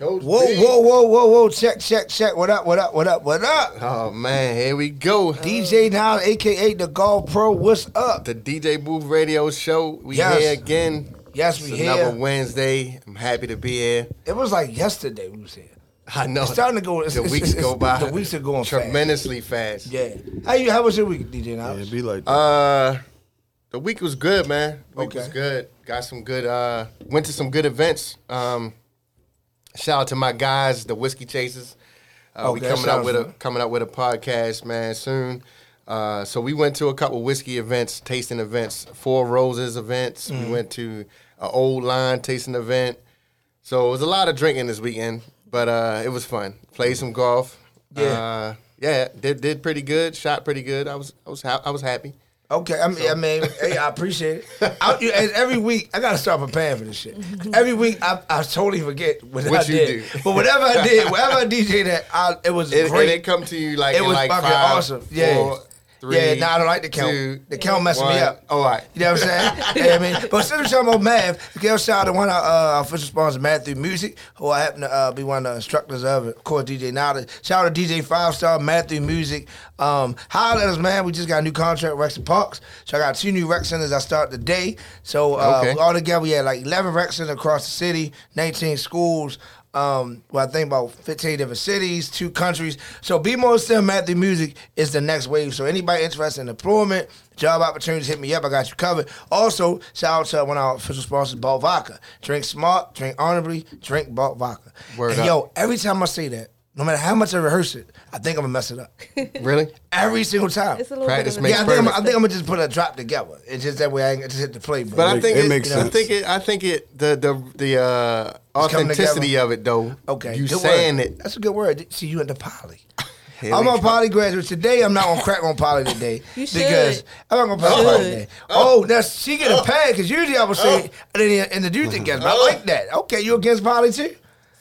Coach Whoa, B. whoa, whoa, whoa, whoa! Check, check, check. What up? What up? What up? What up? Oh man, here we go. DJ now, aka the Golf Pro. What's up? The DJ Booth Radio Show. We Yes. here again. Yes, we It's another. Wednesday. I'm happy to be here. It was like yesterday we was here. I know. It's starting to go. It's, the it's- weeks it's- go by. The weeks are going fast. tremendously fast. Yeah. How you? How was your week, DJ? Now? Yeah, it be like that. Uh, the week was good, man. The week was Okay. good. Got some good. Uh, went to some good events. Um, shout out to my guys, the Whiskey Chasers. Uh, we Okay, coming out with a coming out with a podcast, man, soon. Uh, so we went to a couple whiskey events, tasting events, Four Roses events. Mm-hmm. We went to an old line tasting event. So it was a lot of drinking this weekend, but uh, it was fun. Played some golf. Yeah. uh, yeah, did did pretty good. Shot pretty good. I was I was ha- I was happy. Okay, I mean, I mean, hey, I appreciate it. I, every week, I gotta start preparing for this shit. Every week, I, I totally forget what, What I you did. do. But whatever I did, whatever I DJ that, I, it was It, great. and it come to you like It in was like fucking five, awesome. Yeah. Three, yeah, nah, I don't like the count. two, the count messing me up. All right. You know what I'm saying? yeah, I mean, but since we're talking about math, give a shout out to one of our uh, official sponsors, Matthew Music, who I happen to uh, be one of the instructors of, of course, DJ Nada. Shout out to DJ Five Star, Matthew Music. Um, holler at us, man. We just got a new contract with Rec and Parks. So I got two new rec centers I start today. So uh, Okay. all together, we had like 11 rec centers across the city, 19 schools. Um, well, I think about 15 different cities, two countries. So Be More Matthew Music is the next wave. So anybody interested in employment, job opportunities, hit me up. I got you covered. Also, shout out to one of our official sponsors, Balt Vodka. Drink smart, drink honorably, drink Balt Vodka. Word and up. yo, every time I say that, no matter how much I rehearse it, I think I'm gonna mess it up. Really? Every single time. It's a little Practice bit of a makes Yeah, I think, I'm, I think I'm gonna just put a drop together. It's just that way I ain't just hit the play button. But I think it it, makes I sense. think it. I think it. The the the uh, coming authenticity together. of it, though. Okay, You good saying word. it? That's a good word. See, you in the poly. Here I'm we a go. poly graduate today. I'm not gonna crack on poly today You should. because I'm not gonna crack Should. poly today. Oh, that's she get a pad because usually I would say and then and the dude against. But I like that. Okay, you against poly too?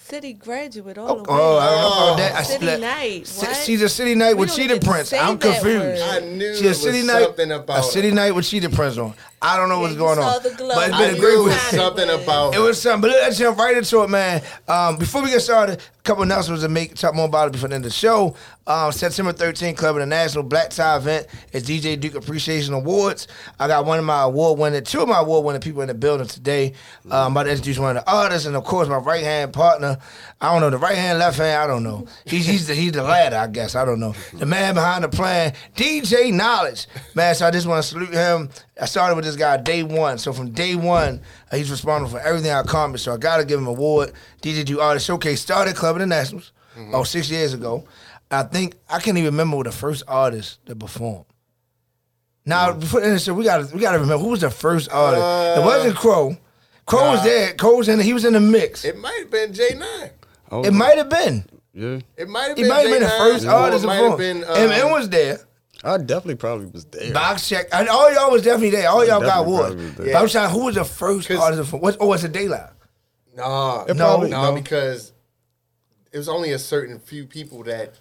City graduate all Oh, the way. oh I don't know about that. I City split- night, C- what? She's a city night We with don't Cheetah even Prince. I'm confused. word. I knew She it a was city night, something about a city night with Cheetah Prince on. I don't know what's you going saw on, the glow. but it's I been a knew great it week. week. something about. It was something, but let's jump right into it, man. Um, before we get started, a couple announcements to make, talk more about it before the end of the show. Um, September 13th, Club International Black Tie event is DJ Duke Appreciation Awards. I got one of my award winning, two of my award winning people in the building today. Um, I'm about to introduce one of the artists, and of course, my right hand partner. I don't know, the right hand, left hand, I don't know. He's, he's, the, he's the ladder, I guess. I don't know. The man behind the plan, DJ Knowledge. Man, so I just want to salute him. I started with this guy day one. So from day one, uh, he's responsible for everything I accomplished. So I got to give him an award. DJ Do Artist Showcase started Club Internationals oh, six years ago. I think, I can't even remember the first artist that performed. Now, before the so we got we got to remember who was the first artist. it wasn't Crow. Crow was Nah. there. Crow was in. He was in the mix. It, It might have been J Nine. I was- might have been. Yeah, It might have been. might have been the first or artist It to might have perform. been. Um, M M was there. I definitely probably was there. Box check. And all y'all was definitely there. All y'all got definitely awards. probably was But. I'm trying. Who was the first 'Cause- artist? Of, what? Oh, it's a daylight. No, It No, probably- no, no. because it was only a certain few people that,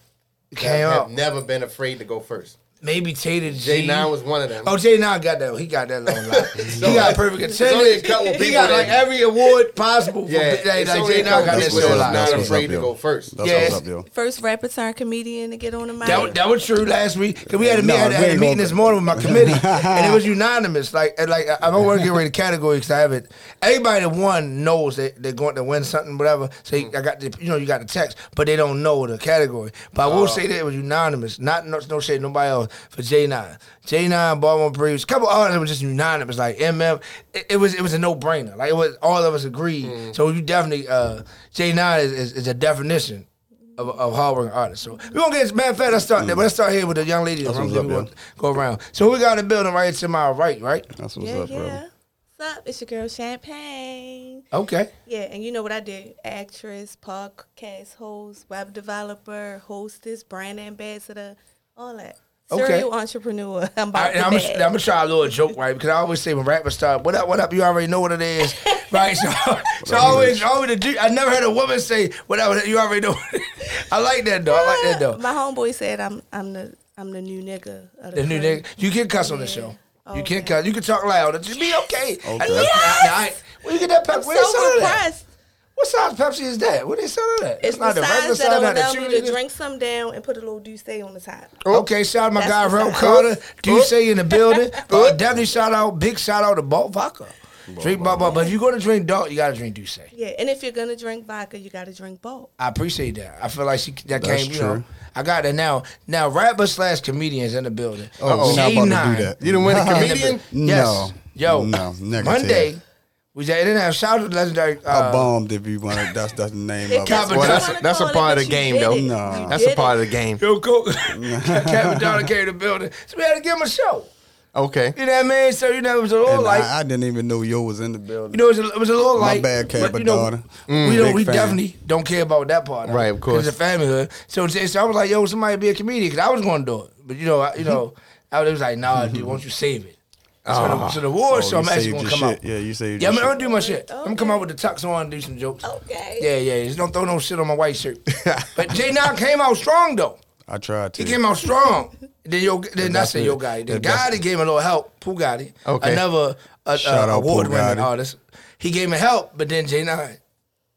that Came have out. never been afraid to go first. Maybe Tater G. J Nine was one of them. Oh, J Nine got that. He got that long line. he got perfect attendance. only a couple he got like every award possible. For, yeah, like, it's like only Nine got that people show that's line. not That's afraid up, to yo. go first. That's Yes. what's up, yo. First rapper turned comedian to get on the mic. That, that was true last week. Cause we had a, No, had, we had a meeting gonna- this morning with my committee, and it was unanimous. Like, and like I don't want to get rid of the category because I have it. Everybody that won knows that they're going to win something, whatever. So you- I got the, you know, you got the text, but they don't know the category. But I will oh. say that it was unanimous. Not no, no shade, nobody else for J Nine. J Nine, Baltimore Breeze, a couple others that were just unanimous. Like MM, it, it was it was a no brainer. Like it was all of us agreed. So you definitely uh, J Nine is, is, is a definition of, of hardworking artists. So we're gonna get matter of fact, let's start there. Let's start here with the young lady. That's I'm what's gonna up, go, go around. So we got in the building right to my right, right? That's what's yeah, up, bro. yeah. What's up? It's your girl Champagne. Okay. Yeah, and you know what I do? Actress, podcast host, web developer, hostess, brand ambassador, all that. Okay. Serial entrepreneur. I'm I, about and I'm, to gonna. I'm gonna try a little joke, right? Because I always say when rappers start, "What up? What up?" You already know what it is, right? So, so always, always, the dude- I never heard a woman say, "What up?" You already know. I like that though. I like that though. My homeboy said I'm I'm the I'm the new nigga. Of the, The new nigga, you can cuss on the show. Oh, You can okay. cuss. You can talk loud. It just be okay. Okay. I- Yes! I- I- where you get that I'm Pepsi? So selling that? impressed. What size Pepsi is that? What they selling that? It's not the the regular size that'll size, not the allow two me to drink some down and put a little Douce on the top. Okay, shout out my That's guy the Rel size. Carter. Duce in the building. Uh, definitely shout out, big shout out to Balt Vodka. Drink Balt, but if you're gonna drink dark, you gotta drink Duce. Yeah, and if you're gonna drink vodka, you gotta drink both. I appreciate that. I feel like she that That's came. You know, true. I got that now. Now rapper slash comedians in the building. Oh, we're not about to do that. You done win a comedian? Yes. No. Yo. No, negative. Monday. We just, didn't have shout out to legendary. I Uh, bombed if you want. That's that's the name of it. Well, that's- You wanna that's a part of the game, though. No. That's a part it. of the game. Yo, cool. Captain Donald came to the building, so we had to give him a show. Okay. You know what I mean? So you know it was a little And like. I, I didn't even know Yo was in the building. You know, it was a, it was a little My like bad, Cat, but, but you know, daughter. we don't. We fan. definitely don't care about that part. Right, of course. It's a family hood. So, so I was like, "Yo, somebody be a comedian," because I was going to do it. But you know, I, you know, I was like, "Nah, dude, won't you save it?" So, the, so the war Oh, show, I'm actually going to come shit. out. Yeah, you saved Yeah, I'm, your I'm shit. gonna do my shit. I'm gonna come out with the tux on and do some jokes. Okay. Yeah, yeah. Just don't throw no shit on my white shirt. but J Nine came out strong though. I tried to. He came out strong. Then yo, then I That's say yo guy. The That- guy that gave him a little help, Pooh Gotti, Okay. another uh, Shout uh, out Pooh award winning artist. He gave him help, but then J Nine,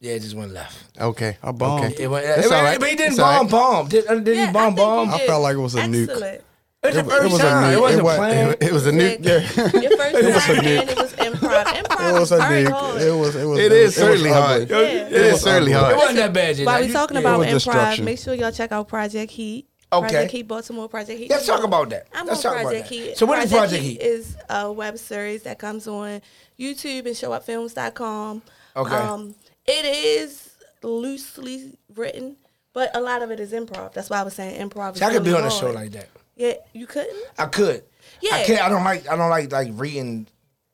yeah, it just went left. Okay. I bombed. It went, it, all right. But he didn't It's bomb right. bomb. Did, uh, did Yeah, he bomb I think bomb? you I felt like it was a nuke. Excellent. It was the it was a time. nuke. It wasn't It wa- planned. It was a new. Your first time and it was improv. Improv It was a very nuke. hard. It was. It was. It is certainly hard. ugly. Yeah. It is certainly hard. It wasn't that bad, J While we You- talking about improv, make sure y'all check out Project Heat. Okay. Project Heat Baltimore Project Heat. Let's talk about that. I'm Let's on talk about Project that. Heat. So what is Project Heat? Is a web series that comes on YouTube and showupfilms.com. Okay. Um, it is loosely written, but a lot of it is improv. That's why I was saying improv. Is See, I could be really on a show like that. Yeah, you couldn't. I could. Yeah. I can't. I don't like. I don't like like reading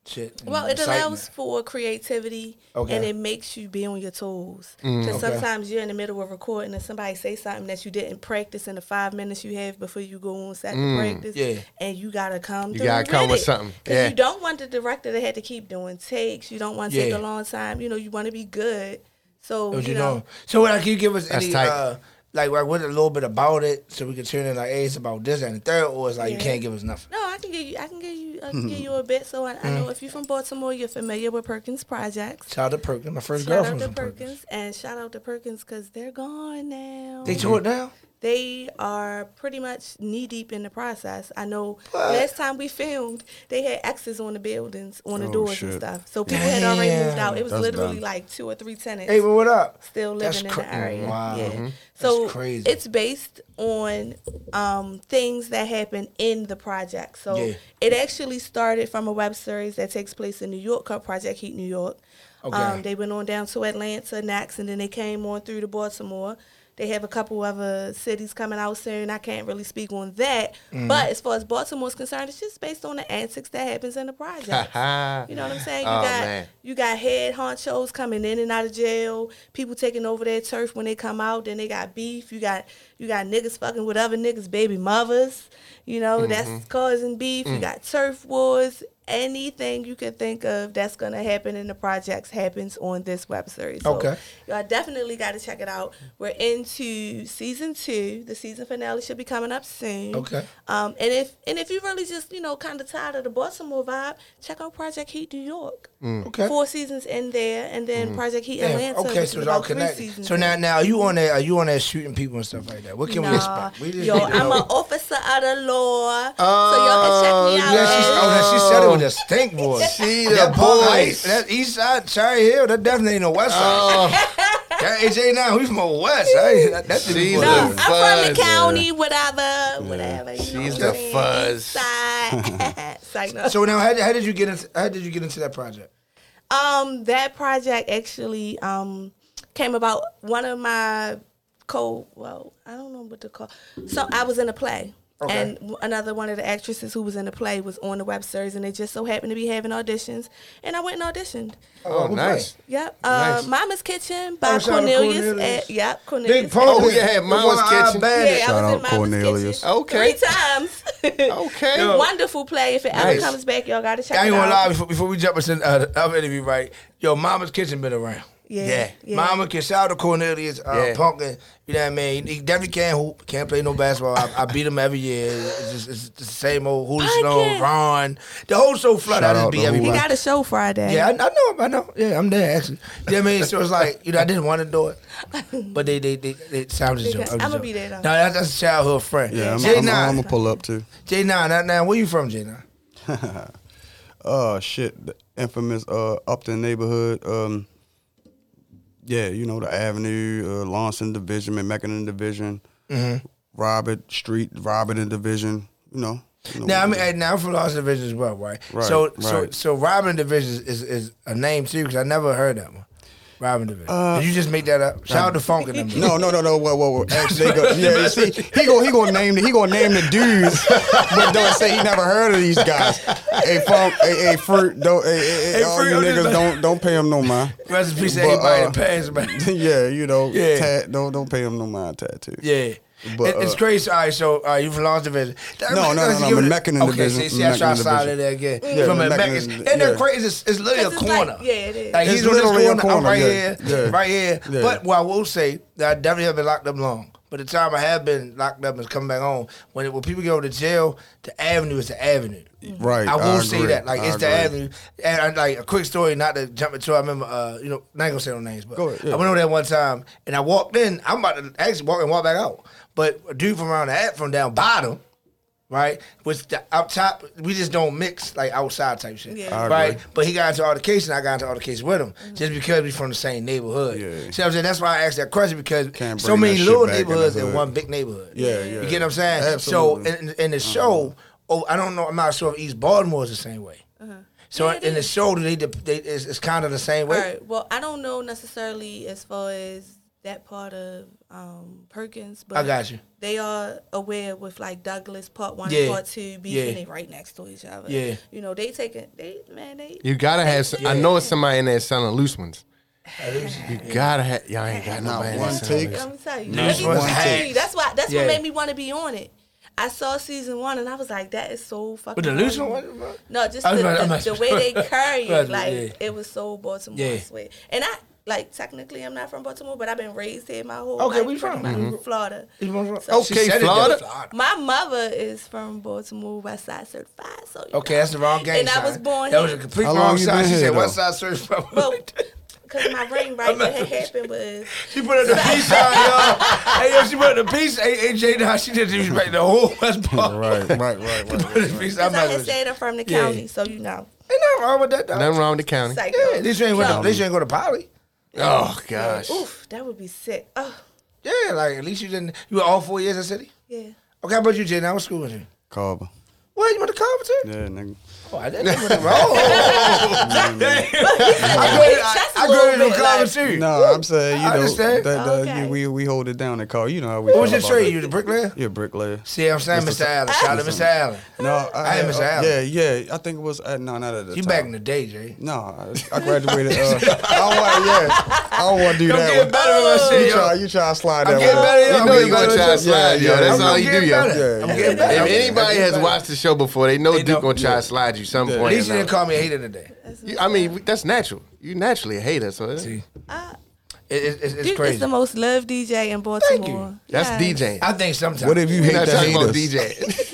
shit. Well, it allows for creativity Okay. and it makes you be on your toes. Mm, Because sometimes you're in the middle of recording and somebody say something that you didn't practice in the five minutes you have before you go on set to practice. Mm, yeah. And you gotta come. You through gotta come with it. something. 'Cause Yeah. you don't want the director to have to keep doing takes. You don't want to take a long time. You know, you want to be good. So What you, you know, know? So, what, can you give us That's any tight. uh, like like what a little bit about it so we can turn it like, hey, it's about this and the third, or it's like you can't give us nothing. No, I can give you. I can give you. I can give Mm-hmm. you a bit. So I, I Mm. know if you're from Baltimore, you're familiar with Perkins Projects. Shout out to Perkins, my first Shout out girlfriend to Perkins. Perkins. and shout out to Perkins because they're gone now. They tore it down. They are pretty much knee deep in the process. I know last time we filmed, they had X's on the buildings, on the Oh, doors shit. and stuff. So people had already moved out. It was That's literally done. like two or three tenants Hey, but what up? still living That's in cra- the area. wow. Yeah. Mhm. So That's crazy. it's based on um, things that happen in the project. So Yeah. it actually started from a web series that takes place in New York called Project Heat New York. Okay. Um, they went on down to Atlanta next, and then they came on through to Baltimore. They have a couple other cities coming out soon. I can't really speak on that, Mm-hmm. but as far as Baltimore's concerned, it's just based on the antics that happens in the project. you know what I'm saying? You Oh, got man. you got head honchos coming in and out of jail, people taking over their turf when they come out, then they got beef. You got you got niggas fucking with other niggas' baby mothers. You know, Mm-hmm. that's causing beef. Mm. You got turf wars. Anything you can think of that's gonna happen in the projects happens on this web series. So Okay. y'all definitely gotta check it out. We're into season two. The season finale should be coming up soon. Okay. Um, and if and if you really just you know kind of tired of the Baltimore vibe, check out Project Heat New York. Okay. Four seasons in there, and then Project Heat Damn, Atlanta. okay, so it's all connected. So now, now are you on there? Are you on there shooting people and stuff like that? What can we Nah. expect? We just Yo, I'm an officer out of the law, so y'all can check me out. Yeah, she, oh, at- now she said it with a stink voice. She the Park voice. That East Side, Cherry Hill, that definitely ain't no West Side. Oh, that AJ now, he's from the West. Hey, that, that's the She's. No, I'm from the county, whatever, whatever. You know She's the fuzz. East Side. Psych, no. So now, how, did- how did you get into how did you get into that project? Um, that project actually um came about. One of my co well, I don't know what to call. So I was in a play, Okay. And another one of the actresses who was in the play was on the web series, and they just so happened to be having auditions, and I went and auditioned. Oh, what nice. Yep, uh, Nice. Mama's Kitchen by Oh, shout out to Cornelius. Cornelius. At, yep, Cornelius. Big Punk. Oh, yeah, Mama's Kitchen. Yeah, Shout I was out in Mama's Cornelius. Kitchen Okay. three times. Okay. Yo. Wonderful play. If it Nice. ever comes back, y'all gotta check I ain't it gonna out. lie before, before we jump into uh, the other interview, right? Yo, Mama's Kitchen been around. Yeah, yeah. Mama can shout out to Cornelius, uh, Yeah. Punkin. You know what I mean? He definitely can't hoop, can't play no basketball. I, I beat him every year. It's just it's the same old Hoolie Snow, Punkin. Ron. The whole show flood. I Shout just beat to He got a show Friday. Yeah, I, I know him. I know. Yeah, I'm there actually. You know what I mean? So it's like, you know, I didn't want to do it, but they they they, they sound just They joke. got- I'ma be there, though. No, that's, that's a childhood friend. Yeah, I'm, J I'm, nine, I'm gonna pull up too. J nine. Now, now, where you from, J nine? Uh, shit, the infamous uh Upton neighborhood. Um, yeah, you know the Avenue, uh, Lawson Division, McMechen Division, Mm-hmm. Robert Street, Robert Division. You know. you know Now, I mean, now I'm from Lost Division as well, right? Right, so, so, right. so, Robin Division is, is, is a name too because I never heard that one. Robin Division. Did you just make that up? Shout out to Funk and them. Uh, No, no, no, no. Whoa, whoa, whoa. Actually, go, yeah, you see, he go, he gonna name, the, he gonna name the dudes, but don't say he never heard of these guys. Hey, funk, hey, hey, fruit, don't, hey, hey, hey, all Fruit, you niggas like- don't, don't pay him no mind. Rest in peace to But, everybody uh, that passed, man. yeah, you know, Yeah. tat, don't, don't pay him no mind tattoo. Yeah. But, It- it's uh, crazy. All right, so uh, you from Lost Division? That- No, no, let's no, no, give it- McMechen Okay, Division, see, see, I try to slide Division. it there again. Yeah, from McMechen McMechen. is- And they're crazy. It's, it's literally a it's like- corner. yeah, it is. Like It's he's on this literally a corner, I'm right yeah, here, yeah. right here. Yeah. But what I will say that I definitely have been locked up long. But the time I have been locked up and coming back home, when when people go to jail, the avenue is the avenue. Right, I will I say that. Like I it's the agree. avenue. And I, like a quick story, not to jump into. it, I remember, uh, you know, I ain't gonna say no names, but Go ahead, yeah. I went over there one time and I walked in. I'm about to actually walk and walk back out, but a dude from around the at from down bottom. Right, with the up top, we just don't mix like outside type shit. Yeah. Right, but he got into altercation. I got into altercation with him just mm-hmm. because we from the same neighborhood. Yeah. See what I'm saying? That's why I asked that question because Can't so many little back in neighborhoods in, one big neighborhood. Yeah, yeah. You get what I'm saying? Absolutely. So in, in the uh-huh. show, oh, I don't know. I'm not sure if East Baltimore is the same way. Uh-huh. So Yeah, it in the show, they, they it's, it's kind of the same way. All right. Well, I don't know necessarily as far as that part of um, Perkins, but I got you. They are aware with like Douglas Part One Yeah. and Part Two beefing. Yeah. They right next to each other. Yeah. You know they taking they man they. You gotta have. Some, I know it's somebody in there selling loose ones. You gotta have. Y'all ain't got Not nobody. one there selling take. loose. Let me tell you. No, Let it's me one tell you. That's why. That's Yeah. what made me want to be on it. I saw season one and I was like, that is so fucking. But the loose one, what? No, just the, about- I'm the, the way they carry it, like yeah. it was so Baltimore Yeah. sweet. And I like technically I'm not from Baltimore, but I've been raised here my whole Okay, life. where you from? pretty much. Florida. You want- So- Okay, said it, Florida. My mother is from Baltimore, West Side Certified. So you Okay, know. that's the wrong game. And I was born That was a complete How wrong you sign. She said, though? "West Side Search from." Well, because my ring right, what had happened was She put up the peace sign, y'all. hey, yo, she put up the peace. Hey, AJ, now she did disrespect the whole West Palm. Right, right, right, right. Put the peace. I'm because I not had gonna. said I'm from the Yeah. county, so you know. Ain't nothing wrong with that, dog. Nothing wrong with the county. Psycho. Yeah, at least you ain't, went to, No. at least you ain't go to poly. Oh gosh. Oof, that would be sick. Oh, Yeah, like at least you didn't. You were all four years in the city. yeah. Okay, how about you, Jay? Now what school was you? Carver. What you went to Carver too? Yeah, nigga. Oh, I didn't know what it was. I Wait, I, that's a I little graduated from bit too. No, I'm saying, you I know, understand. that, that, Okay. you- we, we hold it down at Carver. You know how we What was your trade? You the bricklayer? You're bricklayer. See, I'm saying, Mr. Mr. Allen. Shout out to Mr. Allen. No, I, I am Mr. uh, Allen. Yeah, yeah. I think it was, uh, no, not at the You time. back in the day, Jay. No, I, I graduated. Uh, I don't want. Yeah, I don't want to do I'm that. getting one. better with my shit, You yo. try, you try to slide I'm that getting one. better, yo. You I'm know getting you gonna better. try to slide, yo. That's I'm all you do, getting yo. better. I'm yeah. getting better. If anybody has watched the show before, they know They Duke know. gonna try to slide you some Yeah. At point. least you didn't call me a hater today. You- I mean, that's natural. You naturally a hater, so it's, See, Uh, it, it, it's, it's crazy. is the most loved DJ in Baltimore. that's Yes. DJing. I think sometimes. What if you You're hate not the talking about haters? DJing.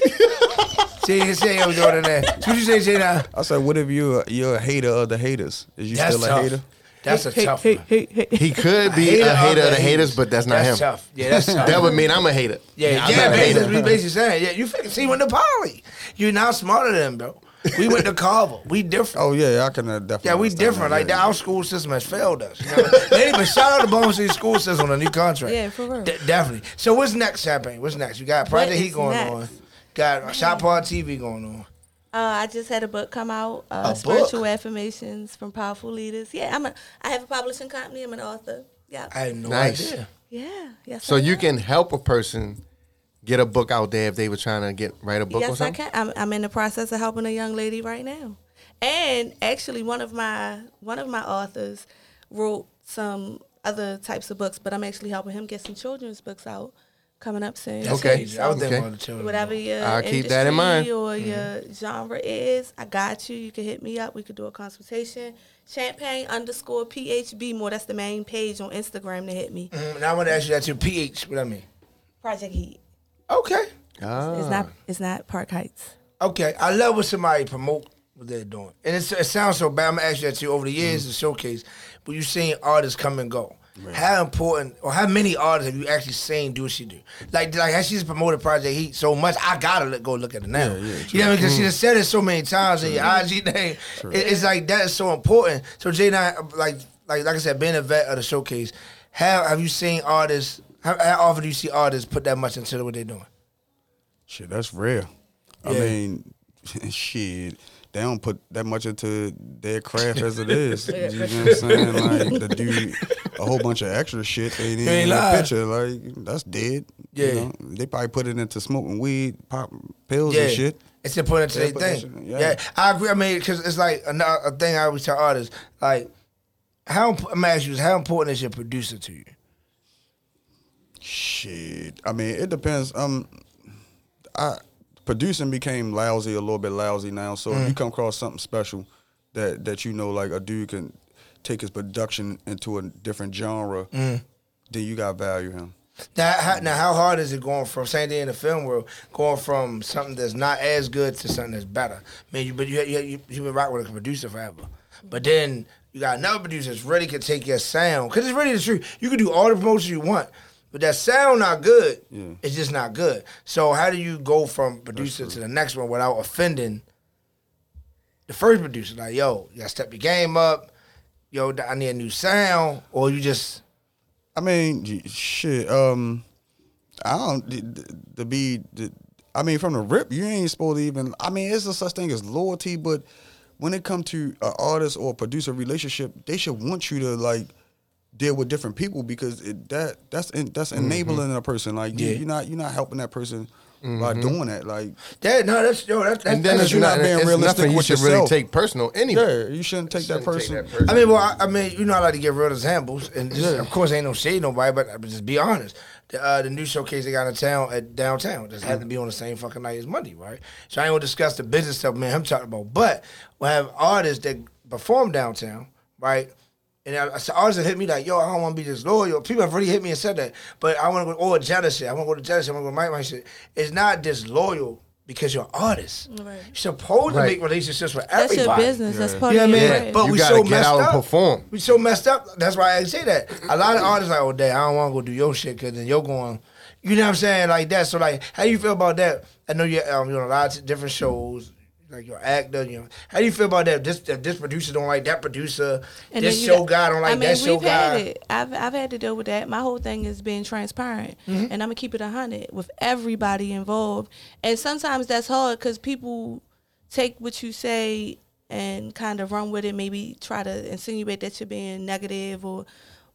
See, see, I was doing in there. What you say, Jay? Now I said, what if you are you're a hater of the haters? Is you that's still tough. a hater? That's a Hey, tough hey, one. hey, hey. he could be Hater a hater of of the the haters, but that's not That's him. tough. Yeah, that's tough. That would mean I'm a hater. Yeah, I'm yeah, not a basically, hater. that's what we basically saying. Yeah, you fin- see when the poly, you're now smarter than them, bro. We went to Carver. We different. Oh yeah, I can uh, definitely. Yeah, we understand different. that. Like Yeah, that, our school system has failed us. You know? they even shout out the Bone City school system on a new contract. Yeah, for real. De- definitely. So what's next, Champagne? What's next? You got Project What Heat is going next? on. Got Shot Pod TV going on. Uh, I just had a book come out, uh, book? Spiritual Affirmations from Powerful Leaders. Yeah, I'm a. I have a publishing company. I'm an author. Yeah. I had no Nice. idea. yeah. Yes. So I you am. can help a person get a book out there if they were trying to get write a book or yes, I something? can. I'm, I'm in the process of helping a young lady right now, and actually, one of my one of my authors wrote some other types of books, but I'm actually helping him get some children's books out coming up soon. Okay. crazy. I was thinking Okay. about the children. Whatever your I'll keep that in mind. industry or mm-hmm. your genre is, I got you. You can hit me up. We could do a consultation. Champagne underscore PHB more. That's the main page on Instagram to hit me. Mm-hmm. Now I want to ask you that too. PH, what I mean? Project Heat. Okay. Ah. It's not. It's not Park Heights. Okay, I love when somebody promote what they're doing, and it's, it sounds so bad. I'm gonna ask you that too. Over the years, the showcase, but you've seen artists come and go. How important or how many artists have you actually seen do what she do? Like, like has she just promoted Project Heat so much? I gotta let, go look at it now. Yeah, yeah, you know, because she just said it so many times in your IG name. It- it's like that is so important. So Jay, and I, like, like, like I said, being a vet of the showcase, how have you seen artists? How, how often do you see artists put that much into what they're doing? Shit, that's rare. I mean, shit, they don't put that much into their craft as it is. you know what I'm saying? Like to do a whole bunch of extra shit they ain't You ain't in the picture. Like that's dead. Yeah. You know? They probably put it into smoking weed, pop pills yeah. and shit. It's important to Yeah, their thing. yeah. yeah. I agree. I mean, because it's like another a thing I always tell artists, like, how I'm gonna you this: How important is your producer to you? Shit. I mean, it depends. Um, I producing became lousy, a little bit lousy now. So if you come across something special that that you know, like a dude can take his production into a different genre, then you got value him. Now, how, now, how hard is it going from same thing in the film world, going from something that's not as good to something that's better? I mean, you, but you you you you've been rocking with a producer forever, but then you got another producer that's really can take your sound because it's really the truth. You can do all the promotion you want, but that sound not good. Yeah. It's just not good. So how do you go from producer to the next one without offending the first producer? Like, yo, you gotta step your game up. Yo, I need a new sound, or you just I mean, shit. Um, I don't to be. d- I mean, from the rip, you ain't supposed to even. I mean, it's a such thing as loyalty, but when it comes to an artist or producer relationship, they should want you to like deal with different people because it, that that's in, that's mm-hmm. enabling a person. Like you, Yeah. you're not you're not helping that person by mm-hmm. doing that. Like that. No, that's yo, that's, that's And then that's you're not, not being it's realistic nothing you with should really take personal anyway. yeah, you shouldn't take that Shouldn't person. take that I mean, well, I, I mean, you know, I like to give real examples, and just, of course, ain't no shade nobody, but, but just be honest. The, uh, the new showcase they got in town at downtown just happened to mm. be on the same fucking night as Monday, right? So I ain't gonna discuss the business stuff, man. I'm talking about, but we have artists that perform downtown, right? And I, so artists that hit me like, yo, I don't want to be disloyal. People have already hit me and said that, but I want to go or jealous shit. I want to go to jealous. shit. I want to go to Mike Mike shit. It's not disloyal because you're an artist. Right. You're supposed Right. to make relationships with everybody. That's everybody. your business. That's part You know of what I your mean? brand. But You we so get messed out and up. perform. We so messed up. That's why I say that. A lot of artists like, oh, damn, I don't want to go do your shit because then you're going. You know what I'm saying? Like that. So like, how do you feel about that? I know you're um, you know a lot of different shows. Like your actor, you know. How do you feel about that? This this producer don't like that producer. And this show got- guy don't like I mean, that show we've had guy. it. I've I've had to deal with that. My whole thing is being transparent, Mm-hmm. and I'm gonna keep it hundred with everybody involved. And sometimes that's hard because people take what you say and kind of run with it. Maybe try to insinuate that you're being negative or.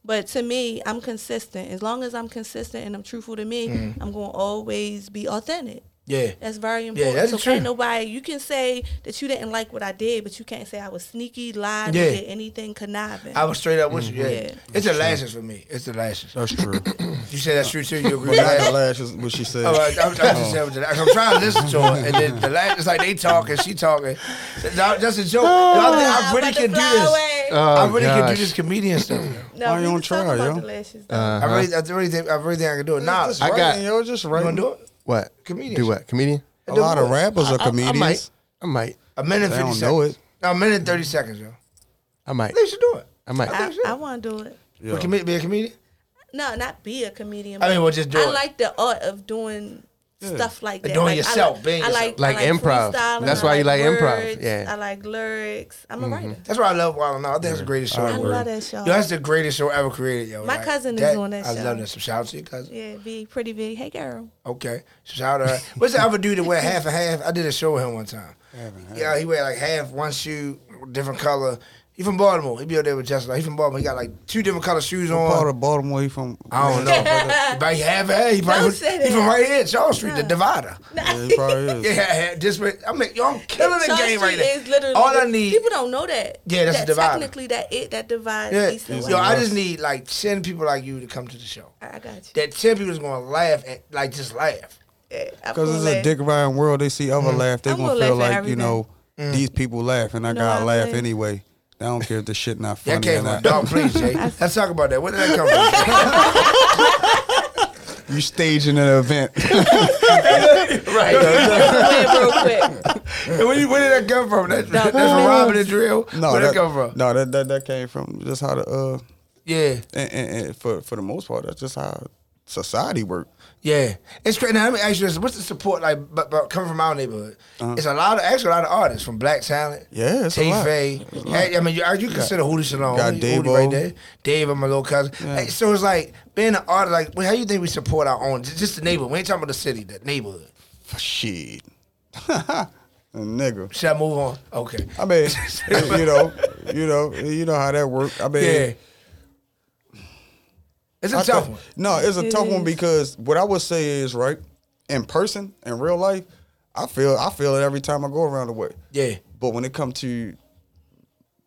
But to me, I'm consistent. As long as I'm consistent and I'm truthful to me, Mm-hmm. I'm gonna always be authentic. Yeah. That's very important. Yeah, that's so true. can't nobody you can say that you didn't like what I did, but you can't say I was sneaky, lied, Yeah. or did anything conniving. I was straight up with you. Yeah. Yeah. It's the lashes for me. It's the lashes. That's true. You say that's true too. You agree with the that? lashes. What she said. Oh, I, I'm, I'm just saying, I'm trying to listen to her, and then the last, it's like they talking, she talking. That's a joke. I, think I really can do this. I really can do this comedian stuff. No, Why we you don't try, about yo? the lashes, though. Uh, I really, I really think, I really think I can do it. Nah, just I got- writing, yo, just you writing. gonna do it? What? Comedian Do what? Comedian? A lot of rappers are I- I- comedians. I, might. I might. A minute and They fifty don't seconds. know it. No, a minute and thirty seconds, yo. I might. They should do it. I might. I, so. I want to do it. Yeah. But comedi- be a comedian. No, not be a comedian. I mean, but well, just do I it. like the art of doing stuff like that. Doing like, yourself, I like, being I like, Like I like improv. That's I why you like improv. Yeah. I like lyrics. I'm a mm-hmm. writer. That's why I love Wild 'N Out. I think that's the greatest show I ever. love that show. Yo, that's the greatest show ever created, yo. My Like, cousin is on that I show. love that. So shout out to your cousin. Yeah, be pretty big. Hey, girl. Okay. Shout out to her. What's the other dude that wear half and half? I did a show with him one time. Yeah, he wear like half one shoe, different color. He from Baltimore. He be out there with Justin. He from Baltimore. He got like two different color shoes What part on. of Baltimore he from? I don't know. he probably have had. He probably Don't from, he from right here, Charles Street, the divider. Yeah, he probably is. Yeah, yeah, just I mean, yo, I'm killing the Charles game right Street there. is literally All I need, People don't know that. Yeah, that's that a divider. Technically, that it that divides yeah, east and yo. I just need like ten people like you to come to the show. I I got you. That ten people is gonna laugh and like just laugh. Yeah, Because gonna it's a laugh. dick riding world. They see other mm. laugh. They I'm gonna gonna feel like you everything. know mm. these people laugh, and I know gotta I laugh laugh. anyway. I don't care if the shit not funny That came or from a not. dark place, Jay. Let's talk about that. Where did that come from? You staging an event. right. Real quick. where, did- where did that come from? That, that's from please. Robin and Drill. no, where that, that come from? No, that, that that came from just how the uh, Yeah, and, and, and for for the most part, that's just how society work. yeah. It's crazy. Now let me ask you this: What's the support like? But, but coming from our neighborhood, it's a lot of actually a lot of artists from Black Talent. Uh-huh. Yeah, it's a lot. Faye. Hey, I mean, you, you consider Hootie Shalom. got Dave right there. Dave, I'm my little cousin. Hey, so it's like being an artist. Like, well, how do you think we support our own? Just, just the neighborhood. We ain't talking about the city, the neighborhood. Shit, a nigga. Should I move on? Okay. I mean, you know, you know, you know how that works. I mean, Yeah. It's a I tough thought- one. No, it's a It tough one because what I would say is right in person, in real life, I feel I feel it every time I go around the way. Yeah. But when it comes to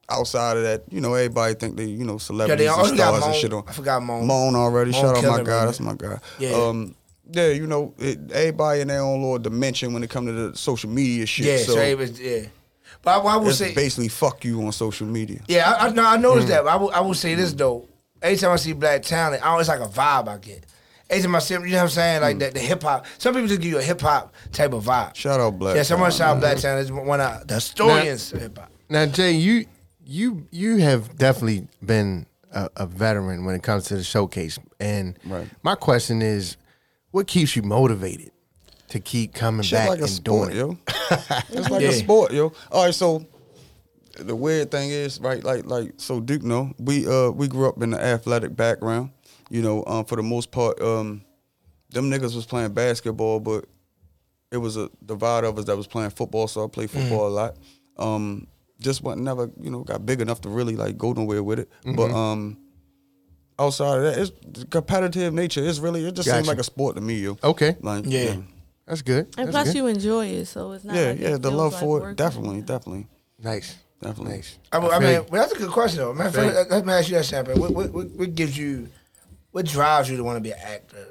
outside of that, you know, everybody think they, you know, celebrities also and got stars and shit on. I forgot Moan. Moan already. Moan Shout out my guy. That's my guy. Yeah. Um, yeah, you know, it, everybody in their own little dimension when it comes to the social media shit. Yeah. so So, it was, yeah. But I, I would it's say, basically fuck you on social media. yeah, I, I, no, I Mm. noticed that. But I will, I will say this though. Every time I see Black Talent, I, always like a vibe I get. Every time I see, 'em, you know what I'm saying, Mm. like the, the hip hop. Some people just give you a hip hop type of vibe. Shout out Black. yeah, someone Talent, shout out man. Black Talent is one of the historians of hip hop. Now, Jay, you you you have definitely been a, a veteran when it comes to the showcase, and Right. my question is, what keeps you motivated to keep coming Shit back like a and sport, doing it? yo. it's like Yeah. a sport, yo. All right, so the weird thing is, right, like like so Duke know, we uh we grew up in an athletic background. You know, um for the most part, um them niggas was playing basketball, but it was a divide of us that was playing football, so I played football a lot. Um just wasn't never, you know, got big enough to really like go nowhere with it. But um outside of that, it's competitive nature. It's really it just seems like a sport to me, yo. Okay, Like Yeah. that's good. And That's plus, good. you enjoy it, so it's not. yeah, like yeah, it the love like for it, definitely, definitely, nice, definitely. nice. I, mean- I mean, you. well, that's a good question though. Man, feel you. let, let me ask you that, Champagne. What, what, what, what gives you, what drives you to want to be an actor,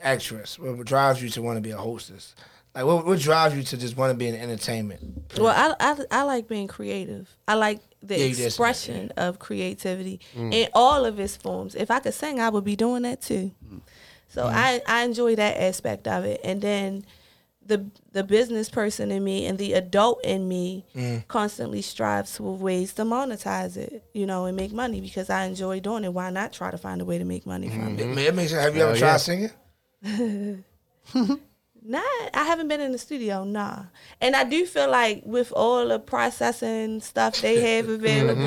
actress? What drives you to want to be a hostess? Like, what, what drives you to just want to be in entertainment? Well, I, I I like being creative. I like the Yeah, you did say that, expression of creativity Mm. in all of its forms. If I could sing, I would be doing that too. So Mm. I I enjoy that aspect of it, and then the the business person in me and the adult in me Mm. constantly strives for ways to monetize it, you know, and make money because I enjoy doing it. Why not try to find a way to make money from it? It, it makes sense. Have you ever tried yeah. singing? Not, I haven't been in the studio, nah. And I do feel like with all the processing stuff they have available,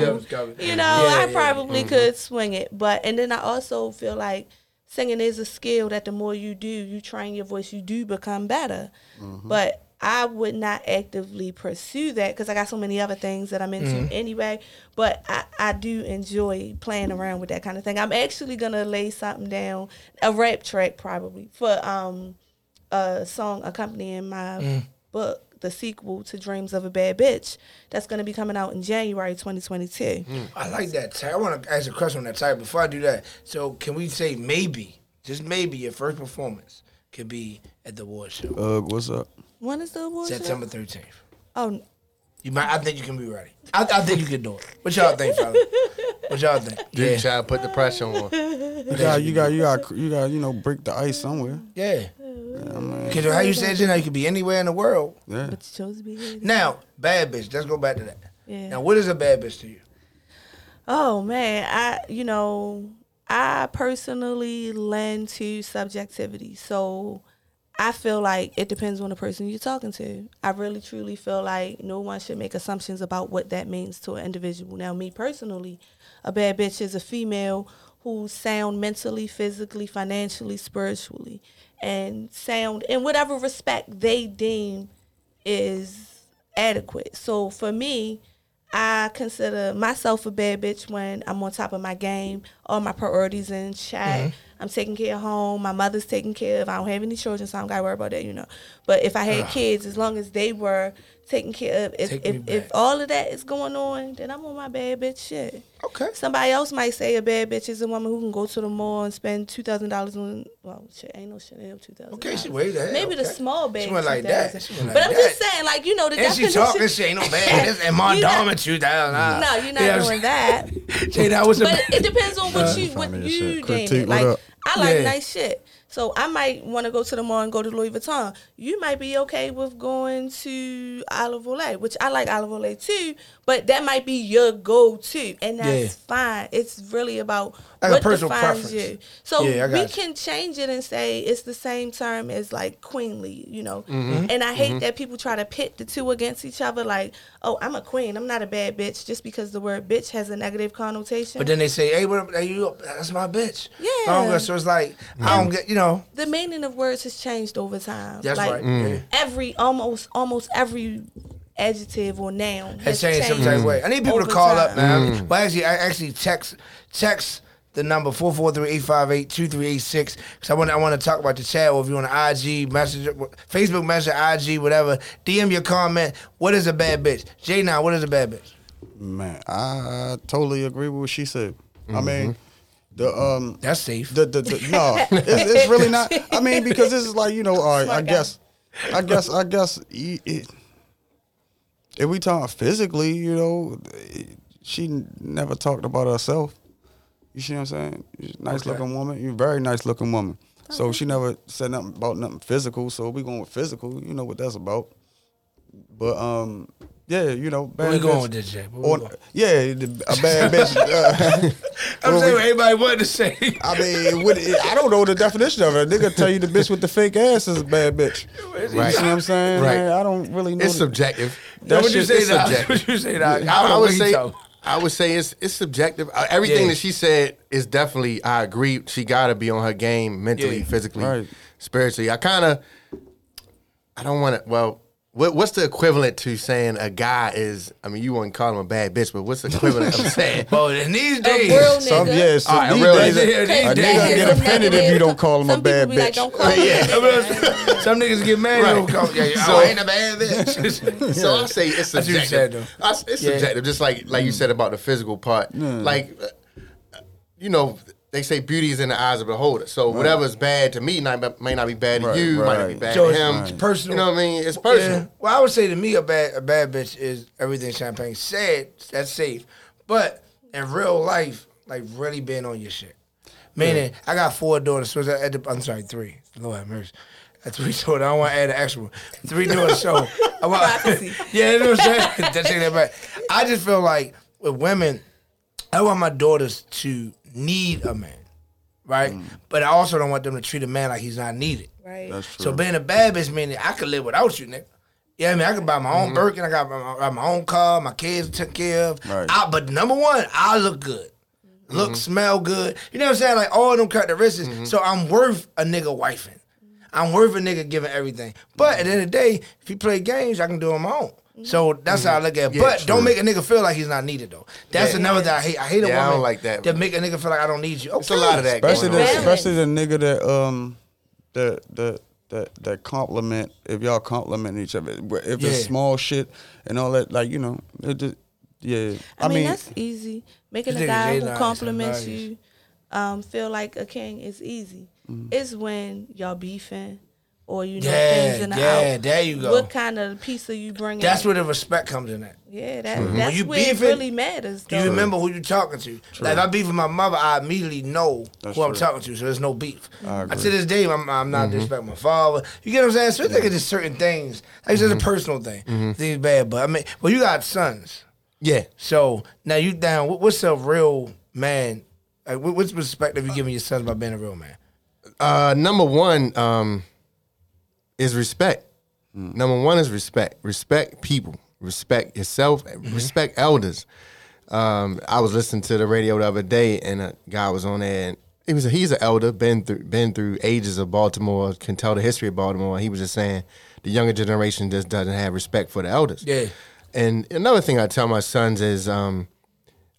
you know, Yeah, I yeah. probably could swing it. But and then I also feel like singing is a skill that the more you do, you train your voice, you do become better. Mm-hmm. But I would not actively pursue that because I got so many other things that I'm into mm-hmm. anyway. But I, I do enjoy playing around with that kind of thing. I'm actually gonna lay something down, a rap track probably for um a song accompanying my mm. book, the sequel to Dreams of a Bad Bitch, that's going to be coming out in January 2022. I like that type. I want to ask a question on that type. Before I do that, so can we say maybe, just maybe, your first performance could be at the award show, Uh, what's up? When is the award? show? September 13th? Oh, You might. I think you can be ready. I, I think you can do it. What y'all think, fella? What y'all think? Dude, Yeah, try to put the pressure on. You got, you got, you got, you got, you know, break the ice somewhere. yeah. Cause how you said it, now you could be anywhere in the world. Yeah. but you chose to be here. Now, bad bitch. Let's go back to that. Yeah. Now, what is a bad bitch to you? Oh man, I you know I personally lend to subjectivity, so I feel like it depends on the person you're talking to. I really truly feel like no one should make assumptions about what that means to an individual. Now, me personally, a bad bitch is a female who's sound mentally, physically, financially, spiritually, and sound in whatever respect they deem is adequate. So for me, I consider myself a bad bitch when I'm on top of my game, all my priorities in check. Mm-hmm. I'm taking care of home. My mother's taking care of. I don't have any children, so I don't gotta worry about that, you know. But if I had kids, as long as they were taken care of, if if, if all of that is going on, then I'm on my bad bitch shit. Okay. Somebody else might say a bad bitch is a woman who can go to the mall and spend two thousand dollars on well, shit, ain't no Chanel two thousand. Okay, she waited that. Maybe the small bag. She went like that. 2000. She went like but I'm that. just saying, like you know, the And she talking shit, ain't no bad. This and my You not- Dama two thousand. No, you're not doing that. Jay, that was a But it depends on what you what me you shit. Critique, it. what Like up? I like Yeah. nice shit. So I might want to go to the mall and go to Louis Vuitton. You might be okay with going to Olive Olay, which I like Olive Olay too, but that might be your go-to, and that's Yeah. fine. It's really about Like what personal defines preference. you. So Yeah, we you. can change it and say it's the same term as like queenly, you know. Mm-hmm. And I hate that people try to pit the two against each other. Like, oh, I'm a queen. I'm not a bad bitch, just because the word bitch has a negative connotation. But then they say, "Hey, what? Hey, you? That's my bitch." Yeah. So it's like I don't get, you know. the meaning of words has changed over time. That's like, right. Yeah. Every almost almost every adjective or noun Has has changed some type of way. I need people to call time. up, man. Well, actually, I actually text text the number 443-858-2386 because I want I want to talk about the chat or if you want to IG message, Facebook message, IG, whatever. DM your comment. What is a bad bitch? Jay, now what is a bad bitch? Man, I totally agree with what she said. I Mm-hmm. mean, the um, That's safe. the the, the no, it's, it's really not. I mean, because this is like you know, all right, I guy. guess, I guess, I guess, y- it, if we talk physically, you know, she never talked about herself. You see what I'm saying? Nice Okay. looking woman. You're a very nice looking woman. So she never said nothing about nothing physical. So we going with physical. You know what that's about. But um, yeah, you know, bad Where we going bitch- with this, Jay? Where or- going? yeah, a bad bitch. Uh, I'm saying we- what everybody wanted to say. I mean, what, I don't know the definition of it. A nigga tell you the bitch with the fake ass is a bad bitch. Right. You see what I'm saying? Right. Man, I don't really know. It's the- subjective. That what you shit say is now? subjective. What you say now? I, don't I would say talking. I would say it's it's subjective. Uh, everything Yeah. that she said is definitely. I agree. She got to be on her game mentally, Yeah. physically, Right. spiritually. I kind of. I don't want to. Well, what, what's the equivalent to saying a guy is? I mean, you wouldn't call him a bad bitch, but what's the equivalent of saying? Bro, in these A days, real Some nigga. yeah, some All right, these real days, nigga. a These nigga get offended if you don't call him a Some people bad be like, bitch. don't call me a some niggas get mad. Right. Right. Call, yeah, yeah, So- oh, I ain't a bad bitch. So I say it's That's what subjective. said, though. It's Yeah. subjective, just like like you said about the physical part. Like, uh, you know, they say beauty is in the eyes of the beholder. So whatever's bad to me not, may not be bad to Right, you, might not be right. bad So to him. it's personal. You know what I mean? It's personal. Yeah. Well, I would say to me, a bad a bad bitch is everything champagne said. That's safe, but in real life, like really being on your shit. Meaning, I got four daughters. So at the, I'm sorry, three. Lord have mercy. At three daughters. I don't want to add an extra one. Three daughters. So I want, yeah, you know what I'm saying. That take that back. I just feel like with women, I want my daughters to need a man, right? Mm. But I also don't want them to treat a man like he's not needed. Right. That's true. So being a bad bitch meaning I could live without you, nigga. Yeah, I mean I can buy my own mm-hmm. Birkin, I got my, my- my own car, my kids took care of. Right. I, but number one, I look good. Mm-hmm. Look, smell good. You know what I'm saying? Like all them characteristics. Mm-hmm. So I'm worth a nigga wifing. I'm worth a nigga giving everything. But at the end of the day, if you play games, I can do it on my own. So that's how I look at it. Yeah, but true. don't make a nigga feel like he's not needed though. That's Yeah. another thing I hate. I hate a Yeah, I woman don't like that. that make a nigga feel like I don't need you. Okay. It's a lot of that especially going the, on. Especially the nigga that um that that that that compliment if y'all compliment each other if Yeah. it's small shit and all that like you know it just yeah I, mean, that's easy. Making a guy who compliments you um, feel like a king is easy. It's when y'all beefing or you know Yeah, things in the yeah, out. there you go. What kind of pizza you bringing? That's where the respect comes in at. Yeah, that, When that's you where it really matters. Do you remember who you're talking to? Like if I beef with my mother, I immediately know That's who I'm talking to, so there's no beef. I agree. to this day, I'm, I'm not disrespecting my father. You get what I'm saying? So I think it's just certain things. Like it's just a personal thing. Things bad, but I mean, well, you got sons, Yeah. so now you down. What's a real man? Like, what- what's perspective you giving your sons about being a real man? Uh, number one um, is respect. Number one is respect. Respect people. Respect yourself. Respect elders. Um, I was listening to the radio the other day, and a guy was on there, and he was he's an elder, been through been through ages of Baltimore, can tell the history of Baltimore. He was just saying the younger generation just doesn't have respect for the elders. Yeah. and another thing I tell my sons is, um,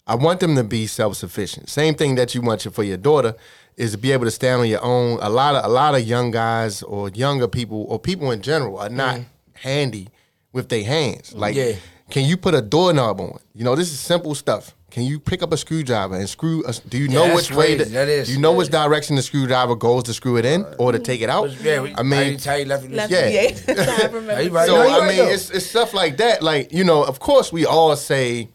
I want them to be self sufficient. Same thing that you want for your daughter is to be able to stand on your own. A lot of a lot of young guys or younger people or people in general are not handy with their hands. Like, Yeah. can you put a doorknob on? You know, this is simple stuff. Can you pick up a screwdriver and screw? A, do you know that's which way? To, That is. Do you know which direction the screwdriver goes to screw it in or to take it out? Yeah, we, I mean, tell you left, Left Yeah. yeah. I remember. Are you right? so No, I mean, it's it's stuff like that. Like you know, of course, we all say,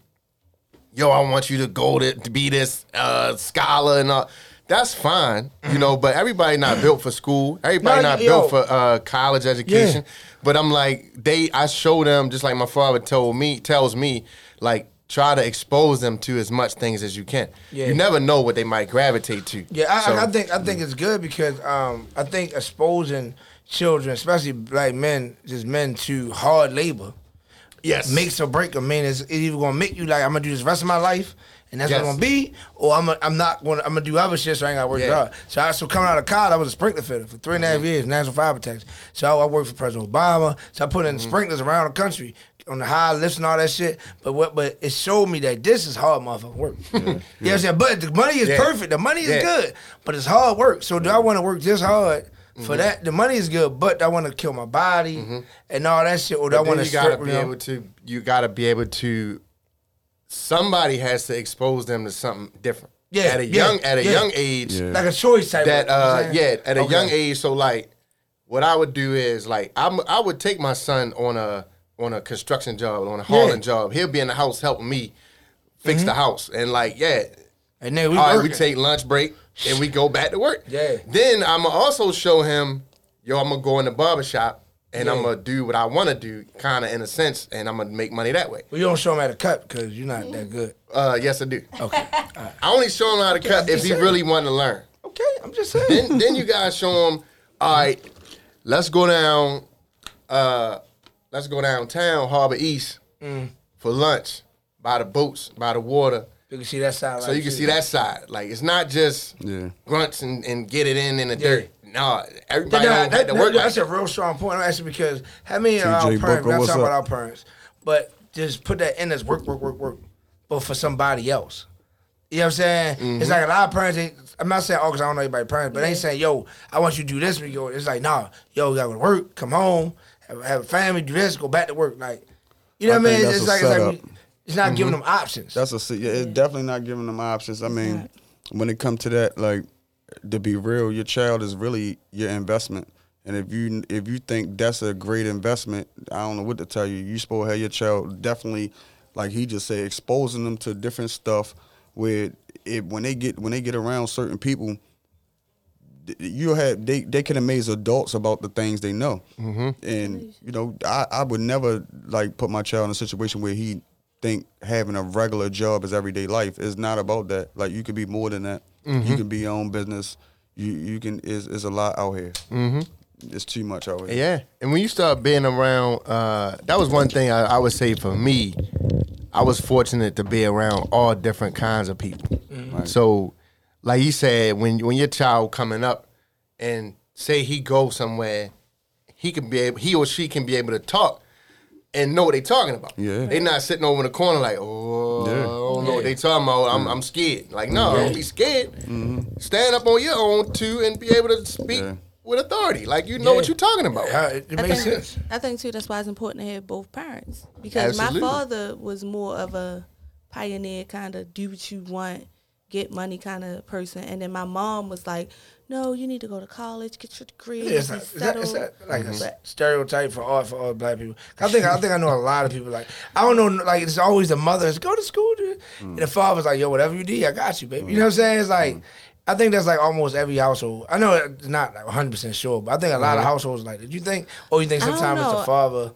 "Yo, I want you to go to, to be this uh, scholar and all." That's fine, you know. But everybody not built for school. Everybody No, not yo. built for uh, college education. But I'm like, they. I show them just like my father told me, tells me, like try to expose them to as much things as you can. Yeah. You never know what they might gravitate to. Yeah, I, So- I think I think it's good because um, I think exposing children, especially black men, just men to hard labor, yes, makes or break them. Man, it's, it's either gonna make you like I'm gonna do this rest of my life, and that's Yes. what I'm gonna be, or I'm i I'm not gonna I'm gonna do other shit, so I ain't gotta work Yeah. hard. So I, so coming out of college, I was a sprinkler fitter for three and a half mm-hmm. years, National Fire Protection. So I, I worked for President Obama. So I put in mm-hmm. sprinklers around the country on the high lifts and all that shit. But what but it showed me that this is hard motherfucking work. you know what I'm saying? But the money is Yeah. perfect. The money is Yeah. good, but it's hard work. So do I mm-hmm. want to work this hard? For that, the money is good, but I want to kill my body and all that shit, or do I want to you gotta be able to you gotta be able to somebody has to expose them to something different. Yeah, At a yeah, young at a yeah. young age Yeah. like a choice type. that of, you know what uh yeah, at a Okay. young age, so like what I would do is like I'm I would take my son on a on a construction job, on a hauling job. He'll be in the house helping me fix the house. And like, yeah. And then we all right, we take lunch break and we go back to work. Yeah. Then I'ma also show him, yo, I'm gonna go in the barber shop and I'm gonna do what I wanna do, kinda in a sense, and I'm gonna make money that way. Well, you don't show him how to cut because you're not that good. Uh yes I do. Okay. I only show him how to cut if he really wanted to learn. Okay, I'm just saying. then then you guys show him, all right, let's go down, uh, let's go downtown Harbor East Mm. for lunch by the boats, by the water, you can see that side. so you can see that side. Like it's not just Yeah. grunts and, and get it in in the Yeah. dirt. No, everybody That, don't have that, to work that- that's that. a real strong point. I'm asking because how many of our parents, we're not talking about our parents, but just put that in as work, work, work, work, but for somebody else. You know what I'm saying? Mm-hmm. It's like a lot of parents. Ain't, I'm not saying all because I don't know anybody's parents, but they ain't saying, "Yo, I want you to do this." when you go. It's like, nah, yo, you gotta go to work, come home, have, have a family, do this, go back to work. Like, you know I what I mean? think It's, that's it's like it's, like setup. it's not giving them options. That's a yeah, it's definitely not giving them options. I mean, when it comes to that, like to be real, your child is really your investment. And if you if you think that's a great investment, I don't know what to tell you. You supposed to have your child definitely, like he just said, exposing them to different stuff. Where it when they get when they get around certain people, you have they they can amaze adults about the things they know. Mm-hmm. And you know, I I would never like put my child in a situation where he think having a regular job is everyday life. It's not about that. Like you could be more than that. You can be your own business. You you can is is a lot out here. Mm-hmm. It's too much out here. Yeah, and when you start being around, uh, that was one thing I, I would say for me. I was fortunate to be around all different kinds of people. So, like you said, when when your child coming up, and say he goes somewhere, he can be able, he or she can be able to talk and know what they talking about. Yeah. they not sitting over in the corner like, oh, Yeah. I don't know what they talking about. I'm I'm scared. Like, no, don't be scared. Mm-hmm. Stand up on your own too and be able to speak Yeah. with authority. Like you know what you're talking about. Yeah, it, it I makes think, sense. I think too that's why it's important to have both parents because Absolutely. my father was more of a pioneer kind of do what you want, get money kind of person, and then my mom was like, "No, you need to go to college, get your degree, Yeah, it's, be not, is that, is settled." that like a Mm-hmm. s- stereotype for all for all black people? I think I think I know a lot of people like I don't know like it's always the mothers go to school, dude. and the mm. father's like, yo, whatever you do, I got you, baby. You know what I'm mm. saying? It's like mm. I think that's like almost every household. I know it's not like 100 percent sure, but I think a lot of mm-hmm. households like that. You think, or you think sometimes it's the father?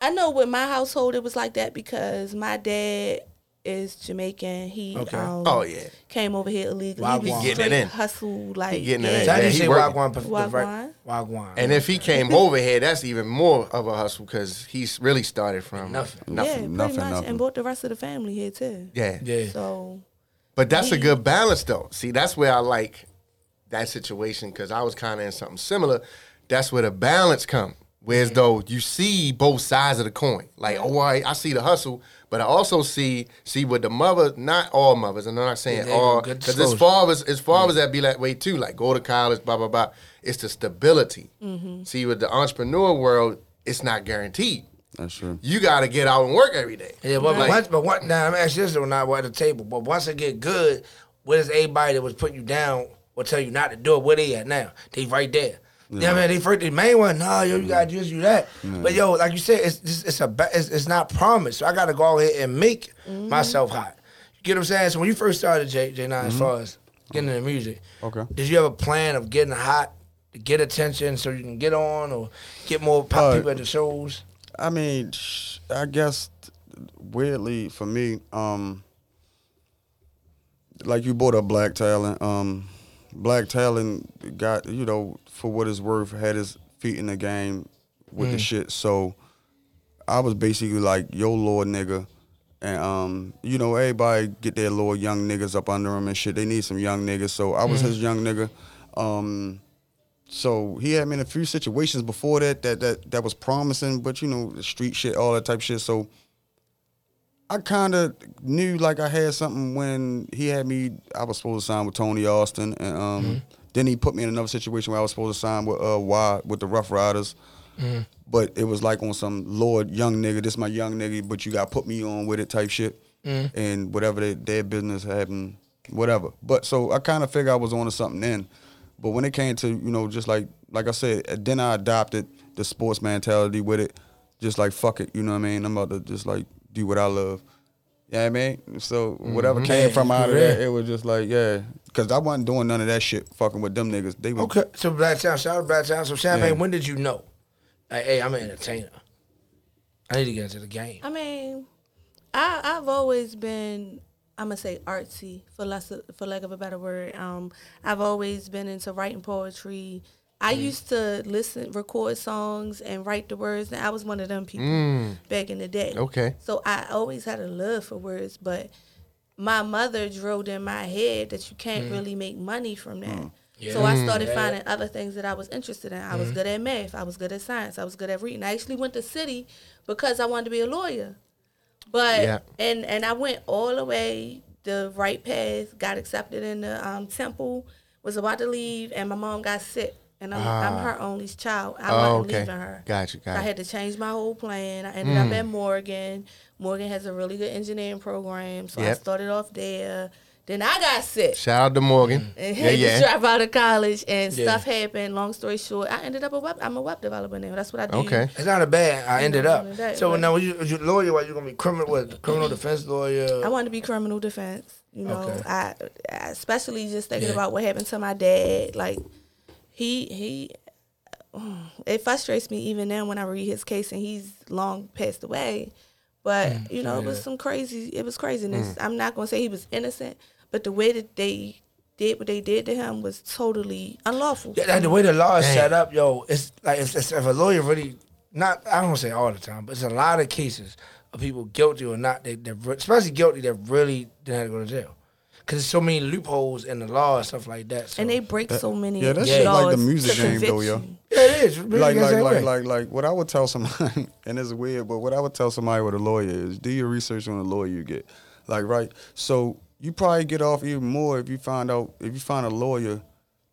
I know with my household it was like that because my dad is Jamaican. He Okay. um, Oh, yeah. came over here illegally. Wagwan. He was Getting it in. hustle like getting it yeah. in. So how he say working. wagwan? the right- Wagwan. Wagwan. And if he came over here, that's even more of a hustle because he's really started from Nothing. yeah, Nothing. pretty nothing, much, nothing. and brought the rest of the family here too. Yeah. yeah, So But that's a good balance, though. See, that's where I like that situation because I was kind of in something similar. That's where the balance come. Whereas though you see both sides of the coin. Like, oh, I, I see the hustle, but I also see see what the mother, not all mothers, and I'm not saying Yeah, there you go. all, because as disclosure. far as as far as that be that way too, like go to college, blah blah blah. It's the stability. Mm-hmm. See, with the entrepreneur world, it's not guaranteed. That's true. You got to get out and work every day. Yeah, but, Like- once, but what? Now I'm asking this, or not at the table. But once it get good, where does everybody that was putting you down or tell you not to do it? Where they at now? They right there. Yeah, man. They first the main one. Nah, yo, you gotta do this, you that. But yo, like you said, it's it's, it's a it's, it's not promised. So I gotta go out here and make myself hot. You get what I'm saying? So when you first started J J 9 as far as getting into music, Okay. did you have a plan of getting hot to get attention so you can get on or get more pop Uh, people at the shows? I mean, I guess weirdly for me, um, like you brought up Black Talent. Um, Black Talent got you know for what it's worth had his feet in the game with the shit. So I was basically like, "Yo, Lord, nigga." And um, you know, everybody get their little young niggas up under them and shit. They need some young niggas. So I was his young nigga. Um, so he had me in a few situations before that that that that was promising, but you know, the street shit, all that type shit. So I kind of knew like I had something when he had me. I was supposed to sign with Tony Austin, and um, then he put me in another situation where I was supposed to sign with uh Y with the Ruff Ryders. But it was like on some Lord young nigga, this my young nigga, but you got to put me on with it type shit, and whatever they, their business happened, whatever. But so I kind of figured I was on to something then. But when it came to you know just like like I said, then I adopted the sports mentality with it, just like fuck it, you know what I mean? I'm about to just like do what I love. Yeah, I mean, so whatever came from out of yeah. that, it was just like yeah, because I wasn't doing none of that shit, fucking with them niggas. They was Okay, so Black Town, shout out to Black Town. So Champagne, Yeah. when did you know? Like, hey, I'm an entertainer. I need to get into the game. I mean, I I've always been I'm gonna say artsy for less of- for lack of a better word. Um, I've always been into writing poetry. I used to listen, record songs, and write the words. And I was one of them people mm. back in the day. Okay. So I always had a love for words, but my mother drilled in my head that you can't mm. really make money from that. Mm. So I started finding other things that I was interested in. I was good at math. I was good at science. I was good at reading. I actually went to city because I wanted to be a lawyer. But Yeah. and and I went all the way the right path. Got accepted in the um, temple. Was about to leave, and my mom got sick. And I'm, I'm ah. her only child. I Oh, wasn't okay. leaving her. Gotcha, So I had to change my whole plan. I ended up mm. at Morgan. Morgan has a really good engineering program, so I started off there. Then I got sick Shout out to Morgan. and Yeah, had to yeah. drop out of college, and Yeah. stuff happened. Long story short, I ended up a web. I'm a web developer now. That's what I do. Okay. It's not a bad. I ended up. not So but- now, you, you lawyer, what you gonna be criminal? What criminal defense lawyer? I wanted to be criminal defense. You know, Okay. I, I especially just thinking Yeah. about what happened to my dad. Like he he, it frustrates me even now when I read his case and he's long passed away. But Mm, you know, it was some crazy. It was craziness. Mm. I'm not gonna say he was innocent, but the way that they did what they did to him was totally unlawful. Yeah, like the way the law is Dang. set up, yo, it's like if, if a lawyer really not. I don't say all the time, but it's a lot of cases of people guilty or not. They, they're re- especially guilty that really didn't have to go to jail because there's so many loopholes in the law and stuff like that. So. and they break so many yeah, that shit laws like the music game, though, yo. you. yeah, it is. Really like like like way. like like what I would tell somebody, and it's weird, but what I would tell somebody with a lawyer is do your research on the lawyer you get. Like right, so you probably get off even more if you find out if you find a lawyer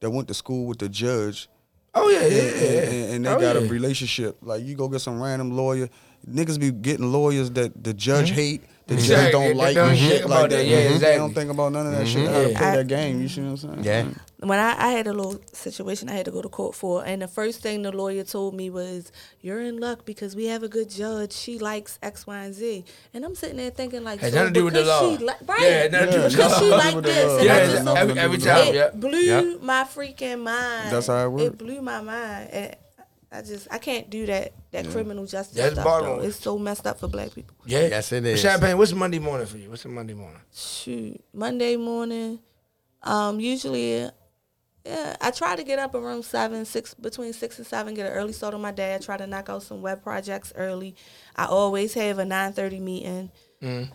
that went to school with the judge. oh yeah, yeah, And, yeah, and- yeah. and- and they Oh, got a relationship. Like you go get some random lawyer. Niggas be getting lawyers that the judge mm-hmm. hate, the judge Exactly. don't They like, don't shit about like that. that. Yeah, Mhm. They don't think about none of that shit. How to Yeah. play I- that game. You see what I'm saying? Yeah. when I, I had a little situation I had to go to court for, and the first thing the lawyer told me was, "You're in luck because we have a good judge. She likes X, Y, and Z." And I'm sitting there thinking, like, Had so nothing to do with the because law. she li- right? Yeah, had nothing to do with the because she law. like this, law. and Yeah, just so- every, every time. it Yeah. blew Yep. my freaking mind. That's how it work. It blew my mind. And I just I can't do that that criminal justice That's stuff. Though. It's so messed up for black people. Yeah. Yes, it is. Champagne. What's Monday morning for you? What's a Monday morning? shoot monday morning um usually yeah i try to get up around seven six between six and seven get an early start on my day i try to knock out some web projects early i always have a 9.30 meeting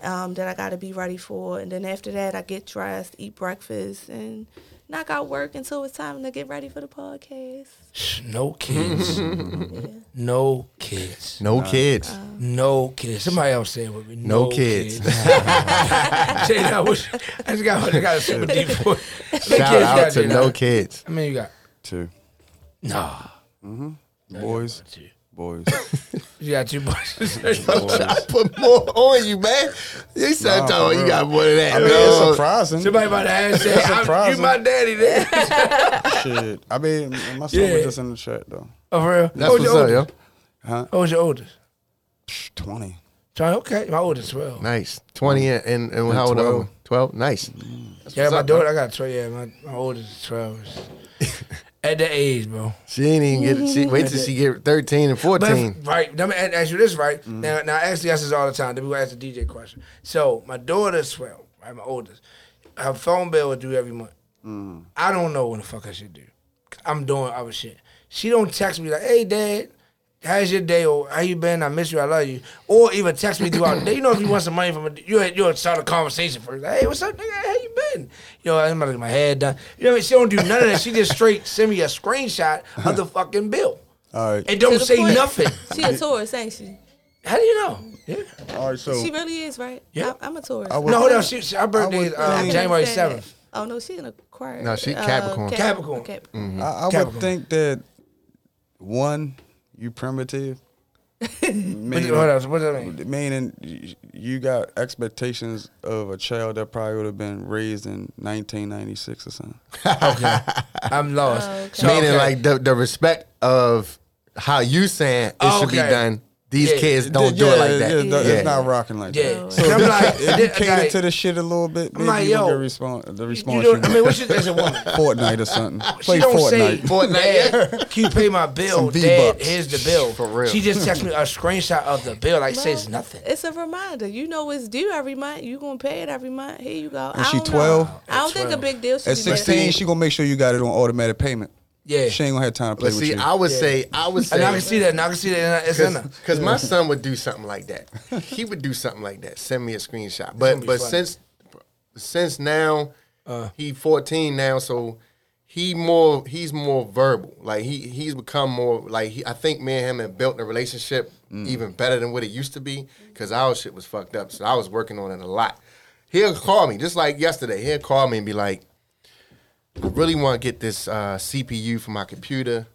um, that i got to be ready for and then after that i get dressed eat breakfast and knock out work until it's time to get ready for the podcast. No kids. no kids. No kids. No kids. Somebody else say it with me. No kids. Say that. I wish- I just got, I got a super deep voice. Shout kids out to no kids. I mean, you got? Two Nah. Mm-hmm. boys, Two. Boys. You got two boys. I put more on you, man. You said Nah, talking, you got more than that. I mean, no. it's surprising. Somebody about to ask that. I'm- You my daddy then. Shit. I mean, my son Yeah. was just in the chat though. Oh, for real? That's Who's what's your up, yo. oldest? Huh? Who's your oldest? Psh, Twenty. Trying, okay, my oldest 12. Nice. 20 and, and, and how old are 12. you? 12? Nice. That's Yeah, my up, daughter, man. I got 12. Yeah, my, my oldest is 12. At that age, bro. She ain't even get She Wait till she get 13 and 14. if- right, let me ask you this, right? Now, now, I ask you this all the time. Then we ask the DJ question. So, my daughter's 12, right? My oldest. Her phone bill is due every month. Mm. I don't know what the fuck I should do. I'm doing other shit. She don't text me like, "Hey, dad, how's your day?" or "How you been? I miss you. I love you." Or even text me throughout the day. You know, if you want some money from a, you, you start a conversation first. Like, "Hey, what's up, nigga? How you been?" You know, I'm gonna get my head done. You know, what I mean? she don't do none of that. She just straight send me a screenshot of the fucking bill. All right. And don't say point. nothing. She a Taurus, ain't she? How do you know? Yeah. All right. So She really is, right? Yeah. I, I'm a Taurus. I No, hold on. She, she, her birthday is I uh, January I can understand 7th. Oh no, she an Aquarius. No, she Uh, Capricorn. Cap- Capricorn. Capricorn. I, I would think that one, you primitive. What, meaning, what else? What does that mean? meaning you got expectations of a child that probably would have been raised in 1996 or something. Okay. I'm lost. Oh, okay. Meaning okay. like the, the respect of how you saying it Oh, should be done. These Yeah. kids don't do it like that. yeah, It's, Yeah. it's not rocking like Yeah. that. So So I'm like, if you it- cater like- to the shit a little bit, maybe like, you yo, will get response, the You response. do, you I mean, what's your, as a woman? Fortnite or something. She Play don't say, Fortnite. Can you pay my bill? Dad, here's the bill. For real. She just texts me a screenshot of the bill, like says nothing. It's a reminder. You know it's due every month. You gonna pay it every month. Here you go. And I she 12? I don't At think a big deal. At 16, she gonna make sure you got it on automatic payment. Yeah. She ain't gonna have time to play But with see, you. I would say, I would say, And I can see that. Now I can see that. It's in her. because my son would do something like that. He would do something like that. Send me a screenshot. But be but funny. since since now Uh. he 14 now, so he more he's more verbal. Like he he's become more like he, I think me and him have built a relationship Mm. even better than what it used to be because our shit was fucked up. So I was working on it a lot. He'll call me just like yesterday. He'll call me and be like, "I really want to get this uh, CPU for my computer."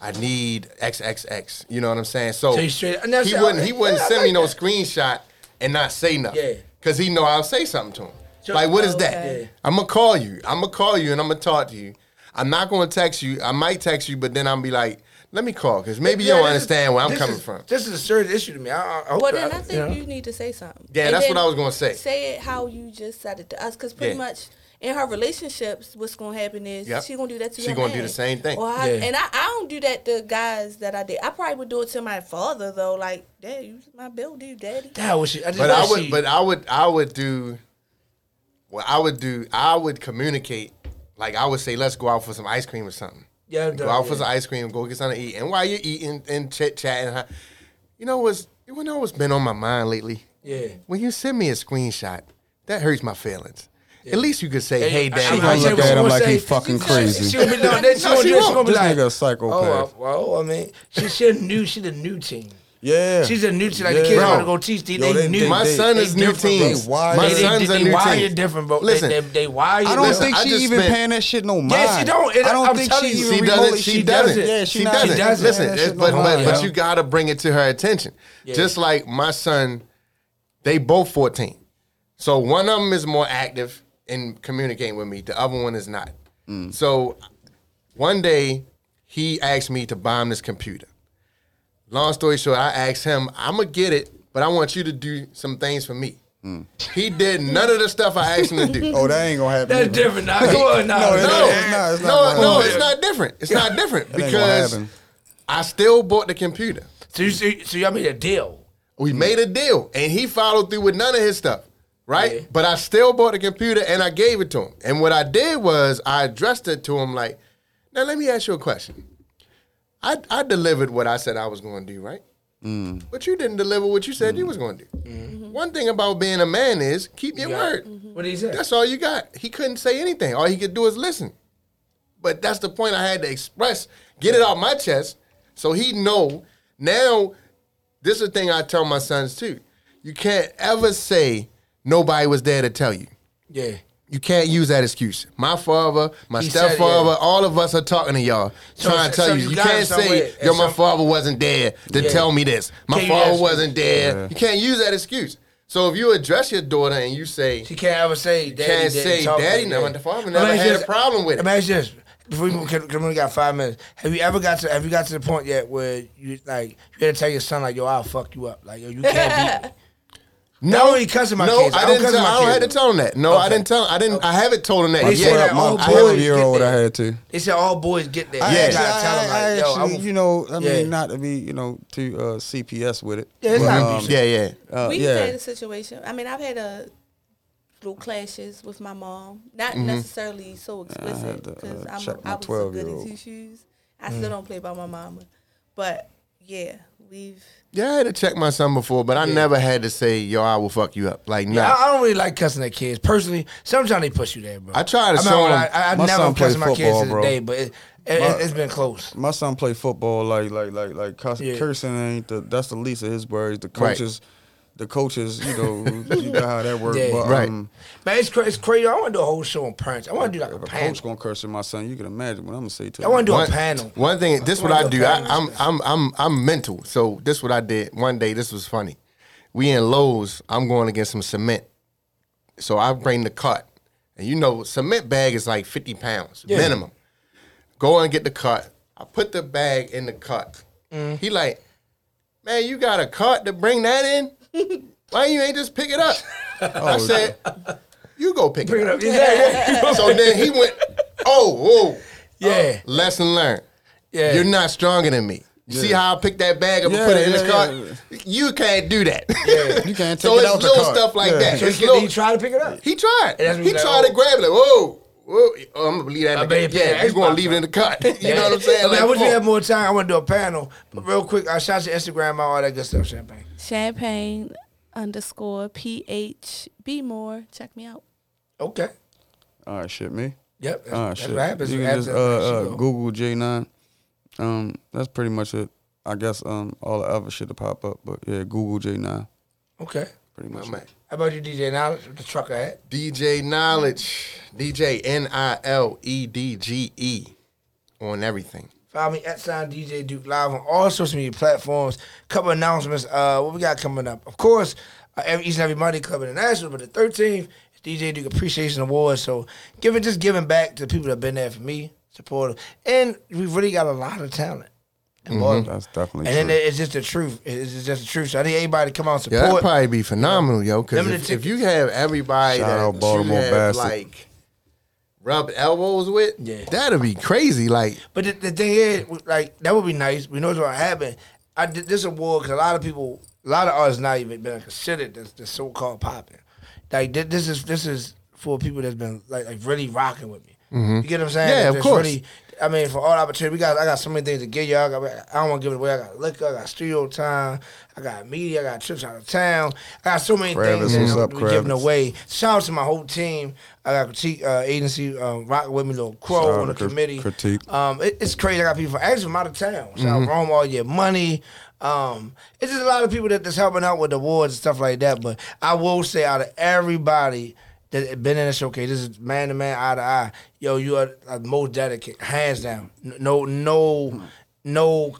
I need XXX. You know what I'm saying? So, So straight- and that's- he wouldn't he wouldn't yeah, I send me like no that. screenshot and not say nothing. Yeah. Cause he know I'll say something to him. So- like, what is Okay. that? Yeah. I'm gonna call you. I'm gonna call you and I'm gonna talk to you. I'm not gonna text you. I might text you, but then I'm be like, let me call because maybe you don't this is- understand where I'm coming is- from. This is a serious issue to me. I, I, I hope Well, that- then I think you know. you need to say something. Yeah, And that's what I was gonna say. Say it how you just said it to us, because pretty Yeah. much in her relationships, what's gonna happen is Yep. she gonna do that to you? She your gonna do the same thing. Or I, Yeah. And I, I don't do that to guys that I did. I probably would do it to my father though. Like, Dad, you my bill due, Daddy. That was she. I just But I would, she- but I would, I would do. Well, I would do. I would communicate. Like I would say, let's go out for some ice cream or something. Yeah, go yeah. out for some ice cream, go get something to eat, and while you're eating and chit chatting, you know what's you know what's been on my mind lately? Yeah. When you send me a screenshot, that hurts my feelings. At least you could say, "Hey, I- Dad." I- She gonna look at him like say- he fucking she- crazy. She'll be, no, then she No, gonna she. She won't. gonna be This like, nigga a psychopath. Oh, well, well, I mean, she, she a new, she the new team. Yeah. She's a new team. Like the Yeah. kids want to go teach. They, Yo, they, they- new. my they- son they is new different, bro. teams. They wired. My They- they- son's they, a they new wire team. different, bro. Listen, they, they, they wire. I don't Listen, think I she even spent- paying that shit no mind. Yeah, she don't. It- I don't I'm think she you. even she doesn't. She, she doesn't. doesn't. Yeah, she, she not doesn't. She doesn't. Listen, That but no but, but you gotta bring it to her attention. Just like my son, they both fourteen. So one of them is more active in communicating with me. The other one is not. Mm. So one day he asked me to buy him this computer. Long story short, I asked him, I'm gonna get it, but I want you to do some things for me. Mm. He did none of the stuff I asked him to do. Oh, that ain't gonna happen. That's either. different. Now, come on, now. No, it No, ain't. It's not- it's not no, no, it's not different. It's not different because. I still bought the computer. So, you, so, you- so y'all made a deal. We made a deal, and he followed through with none of his stuff, right? Yeah. But I still bought the computer and I gave it to him. And what I did was I addressed it to him like, "Now let me ask you a question. I I delivered what I said I was going to do, right? Mm. But you didn't deliver what you said you mm. was going to do. Mm-hmm. Mm-hmm. One thing about being a man is keep your Yeah. word. Mm-hmm. What did he say? That's all you got. He couldn't say anything. All he could do is listen. but that's the point I had to express, get it out my chest, so he know. Now, this is the thing I tell my sons too. You can't ever say nobody was there to tell you. Yeah. You can't use that excuse. My father, my He said, stepfather, yeah. all of us are talking to y'all, So trying to it's- tell so you. you You got it can't somewhere. say, It's "Yo, my some- father wasn't there to Yeah. tell me this. My Can't use father that wasn't there." Yeah. You can't use that excuse. So if you address your daughter and you say, She can't ever say daddy. Can't didn't say talk daddy like never- that. the father Let never me had you a problem with it. Let me ask you this. Before we can, we only got five minutes. Have you ever got to Have you got to the point yet where you like you had to tell your son like, "Yo, I'll fuck you up." Like, "Yo, you can't beat me." "No, only cussing my no, kids. I I didn't. Tell, I don't kids. have to tell him that. No, I didn't tell. I didn't. I haven't told him that They yet. that all I year old, I had to. They said all boys get there. I you actually, gotta tell I, them I like, "Yo, actually, I will you know, I Yeah. mean, not to be, you know, too uh, CPS with it. Yeah, it's but, not um. Yeah, yeah. uh, we yeah. had a situation. I mean, I've had a little clashes with my mom. Not necessarily so Mm-hmm. I explicit because uh, I'm I was so good 12-year-old. at two shoes. I still don't play by my mama, but yeah, we've. Yeah, I had to check my son before, but I never had to say, "Yo, I will fuck you up." Like, nah. Yeah, I, I don't really like cussing at kids personally. Sometimes they push you there, bro. I try to I'm show them- lie, I, I My never son cussed play my kids football, to the bro. day, but it, it, My- it's been close. My son play football like like like like cuss, Yeah. cursing ain't the that's the least of his worries. The Right. Coaches, the coaches, you know, you know how that works. Yeah. but, Right. um, Man, it's, cra- it's crazy. I want to do a whole show on parents. I want to do like a if a panel. coach gonna curse at my son, you can imagine what I'm gonna say to I want to do a one, panel. One thing, this I what I do do. a I, panel I'm. I'm I'm I'm mental. So this what I did. One day, this was funny. We in Lowe's. I'm going to get some cement. So I bring the cart, and you know, cement bag is like 50 pounds Yeah. minimum. Go and get the cart. I put the bag in the cart. Mm. He like, man, you got a cart to bring that in? Why you ain't just pick it up? I oh, said, you go pick Oh, Bring it it up. up. Yeah, so then he went, oh, whoa. yeah, uh, Lesson learned. yeah. You're not stronger than me. You See how I picked that bag up Yeah, and put it in yeah, the cart? yeah. You can't do that. You can't take so take it it's out the little stuff like Yeah. that. So he, little- he tried to pick it up. he tried. And that's when He he's like, tried to oh. grab it. Like, whoa, whoa. Oh, I'm gonna leave that in the bet Yeah, pay you gonna leave it in the cart. You know what I'm saying? I, mean, I Like, wish we had more time. I want to do a panel. But real quick, I shout your Instagram out, all that good stuff, Champagne. Champagne underscore PH Be more. Check me out. Okay. All right, shit, me. Yep. That's, All right, that's shit. what happens. You can just uh, uh. Google J9. Um, that's pretty much it. I guess um, all the other shit to pop up, but yeah, Google J9. Okay. Pretty My much. man. How about you, DJ Niledge, with the trucker hat? DJ Niledge. DJ N I L E D G E on everything. Follow me at sign DJ Duke Live on all social media platforms. Couple announcements. Uh, what we got coming up? Of course, uh, every each and every Monday Club International, but the 13th is DJ Duke Appreciation Awards. So giving just giving back to the people that have been there for me, supportive, and we've really got a lot of talent. In Baltimore. That's definitely And then true. it's just the truth. It's just the truth. So I need everybody to come out and Yeah, that'd probably be phenomenal, yo. Because Limited if, if you have everybody Shout that out you have, Bastard. like rubbed elbows with, Yeah. that'd be crazy. Like, But the, the thing is, like that would be nice. We know what's gonna happen. I did this award because a lot of people, a lot of artists not even been considered the, the so-called popping. Like thi- this is this is for people that's been like like really rocking with me. You get what I'm saying? Mm-hmm. Yeah, of course. Really, I mean, for all opportunity, we got I got so many things to give y'all. I, got, I don't want to give it away. I got liquor, I got studio time, I got media, I got trips out of town. I got so many Kravis, things that up, we giving away. Shout out to my whole team. I got critique uh, agency um, rocking with me, little crow Shout on the to Crit- committee. Critique. Um, it, it's crazy. I got people from actually from out of town. Shout out Rome all your money. Um, it's just a lot of people that, that's helping out with the awards and stuff like that. But I will say, out of everybody that been in the showcase, this is man to man, eye to eye. Yo, you are uh, most dedicated, hands down. No, no, no,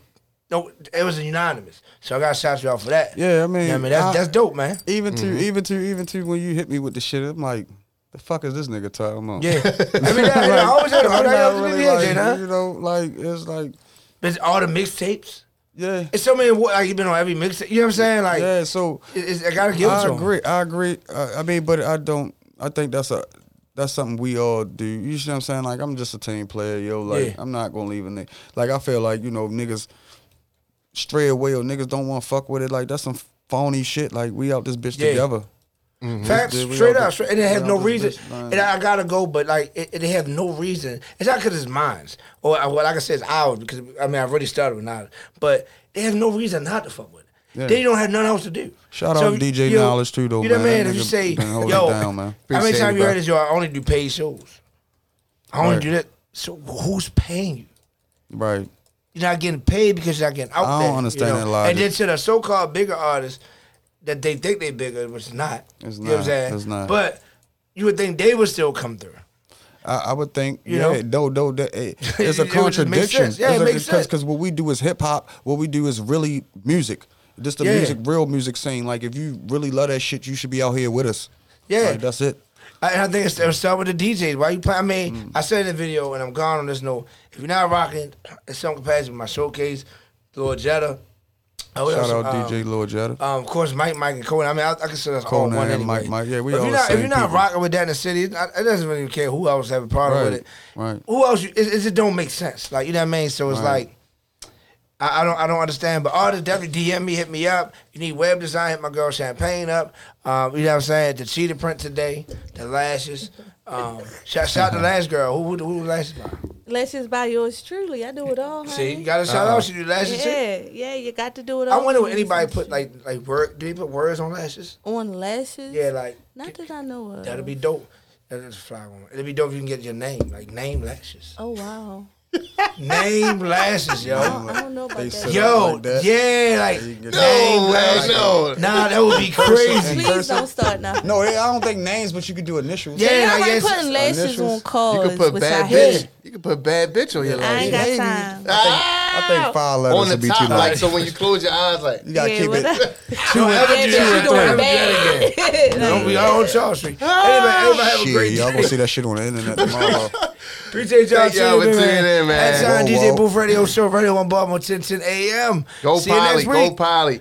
no. It was unanimous. So I got to shout you out for that. Yeah, I mean, You know what I mean that's I- that's dope, man. Even to even to even to when you hit me with the shit, I'm like, the fuck is this nigga talking about? Yeah, I mean, I, I always had I'm to not really really like, like, you know, like it's like, But all the mixtapes. yeah, It's so many. wa- Like you been on every mixtape. You know what I'm saying? Like, yeah. So it- it's, I gotta give it I to 'em. agree. I agree. Uh, I mean, but I don't. I think that's a that's something we all do. You see what I'm saying? Like I'm just a team player, yo. Like Yeah. I'm not gonna leave a nigga. Like I feel like you know niggas stray away or niggas don't want to fuck with it. Like that's some phony shit. Like we out this bitch Yeah. together. Mm-hmm. Facts, Yeah, we straight all up, straight, and it has no reason. bitch. And I, I gotta go, but like it, it have no reason. It's not because it's mine, or well, like I said, it's ours because I mean I've already started with ours, but they have no reason not to fuck with it. Yeah. They don't have nothing else to do. Shout out DJ yo, Niledge too, though, You know what I mean? If you say, yo, down, man. how many times it, you heard this? Yo, I only do paid shows. I only Right. do that. So who's paying you? Right. You're not getting paid because you're not getting out I there. don't understand you know? that logic. And then to the so-called bigger artists that they think they're bigger, which is not. It's You know what I'm not. saying? It's not. But you would think they would still come through. I, I would think, You yeah, know? that, eh, it's a would just make contradiction. sense. Yeah, it makes sense. Because what we do is hip hop. What we do is really music. Just the Yeah. music, real music scene. Like, if you really love that shit, you should be out here with us. Yeah. Like, that's it. I, I think it's, it'll start with the DJs. Why you play? I mean, Mm. I said in the video, and I'm gone on this note. If you're not rocking in some capacity with my showcase, Lord Jetta. Shout out um, DJ Lil Jetta. Um, of course, Mike, Mike, and Conan. I mean, I, I consider us all Conan one and anyway. Mike, Mike. Yeah, we But all if you're not, if you're not rocking with that in the city, it, it doesn't really care who else have a problem with it. right. Who else? You, it, it just don't make sense. Like you know what I mean? So it's Right. like. I, I don't I don't understand, but artists definitely DM me, hit me up. You need web design, hit my girl Champagne up. Um, you know what I'm saying? The cheetah print today, the lashes. Um, shout, shout the last girl. Who who, who the lashes by? Lashes by yours truly. I do it all. See, you got to shout out. She do lashes too. Yeah, yeah, you got to do it all. I wonder if anybody put like like word. Do they put words on lashes? on lashes. Yeah, like Not that I know of. that'd be dope. That'd fly one. It'd be dope if you can get your name, like name lashes. Oh wow. Name lashes, yo. don't, I don't know about They that. said- Yo, Like that? yeah, like you name No, lashes. no. Nah, that would be crazy. Please don't start now. No, I don't think names, but you could do initials. Yeah, They I already guess- putting lashes initials. on You cars, could put which I bad hate. bitch. You could put bad bitch on your I ain't got Maybe. time. I think ah! five letters On the would be top, too like much. so when you close your eyes, like You gotta Yeah, keep what it. I- Don't ever Yeah, do but that. you Don't doing ever do that again. Don't be all on Charles Street. Anyway, everybody have a Shit, great y'all day. gonna see that shit on the internet tomorrow. Appreciate y'all Thank y'all tuning for in, tuning in, man. At time Whoa, DJ. Booth Radio Show, Radio on Baltimore 1010 AM. go See Polly, go. Polly.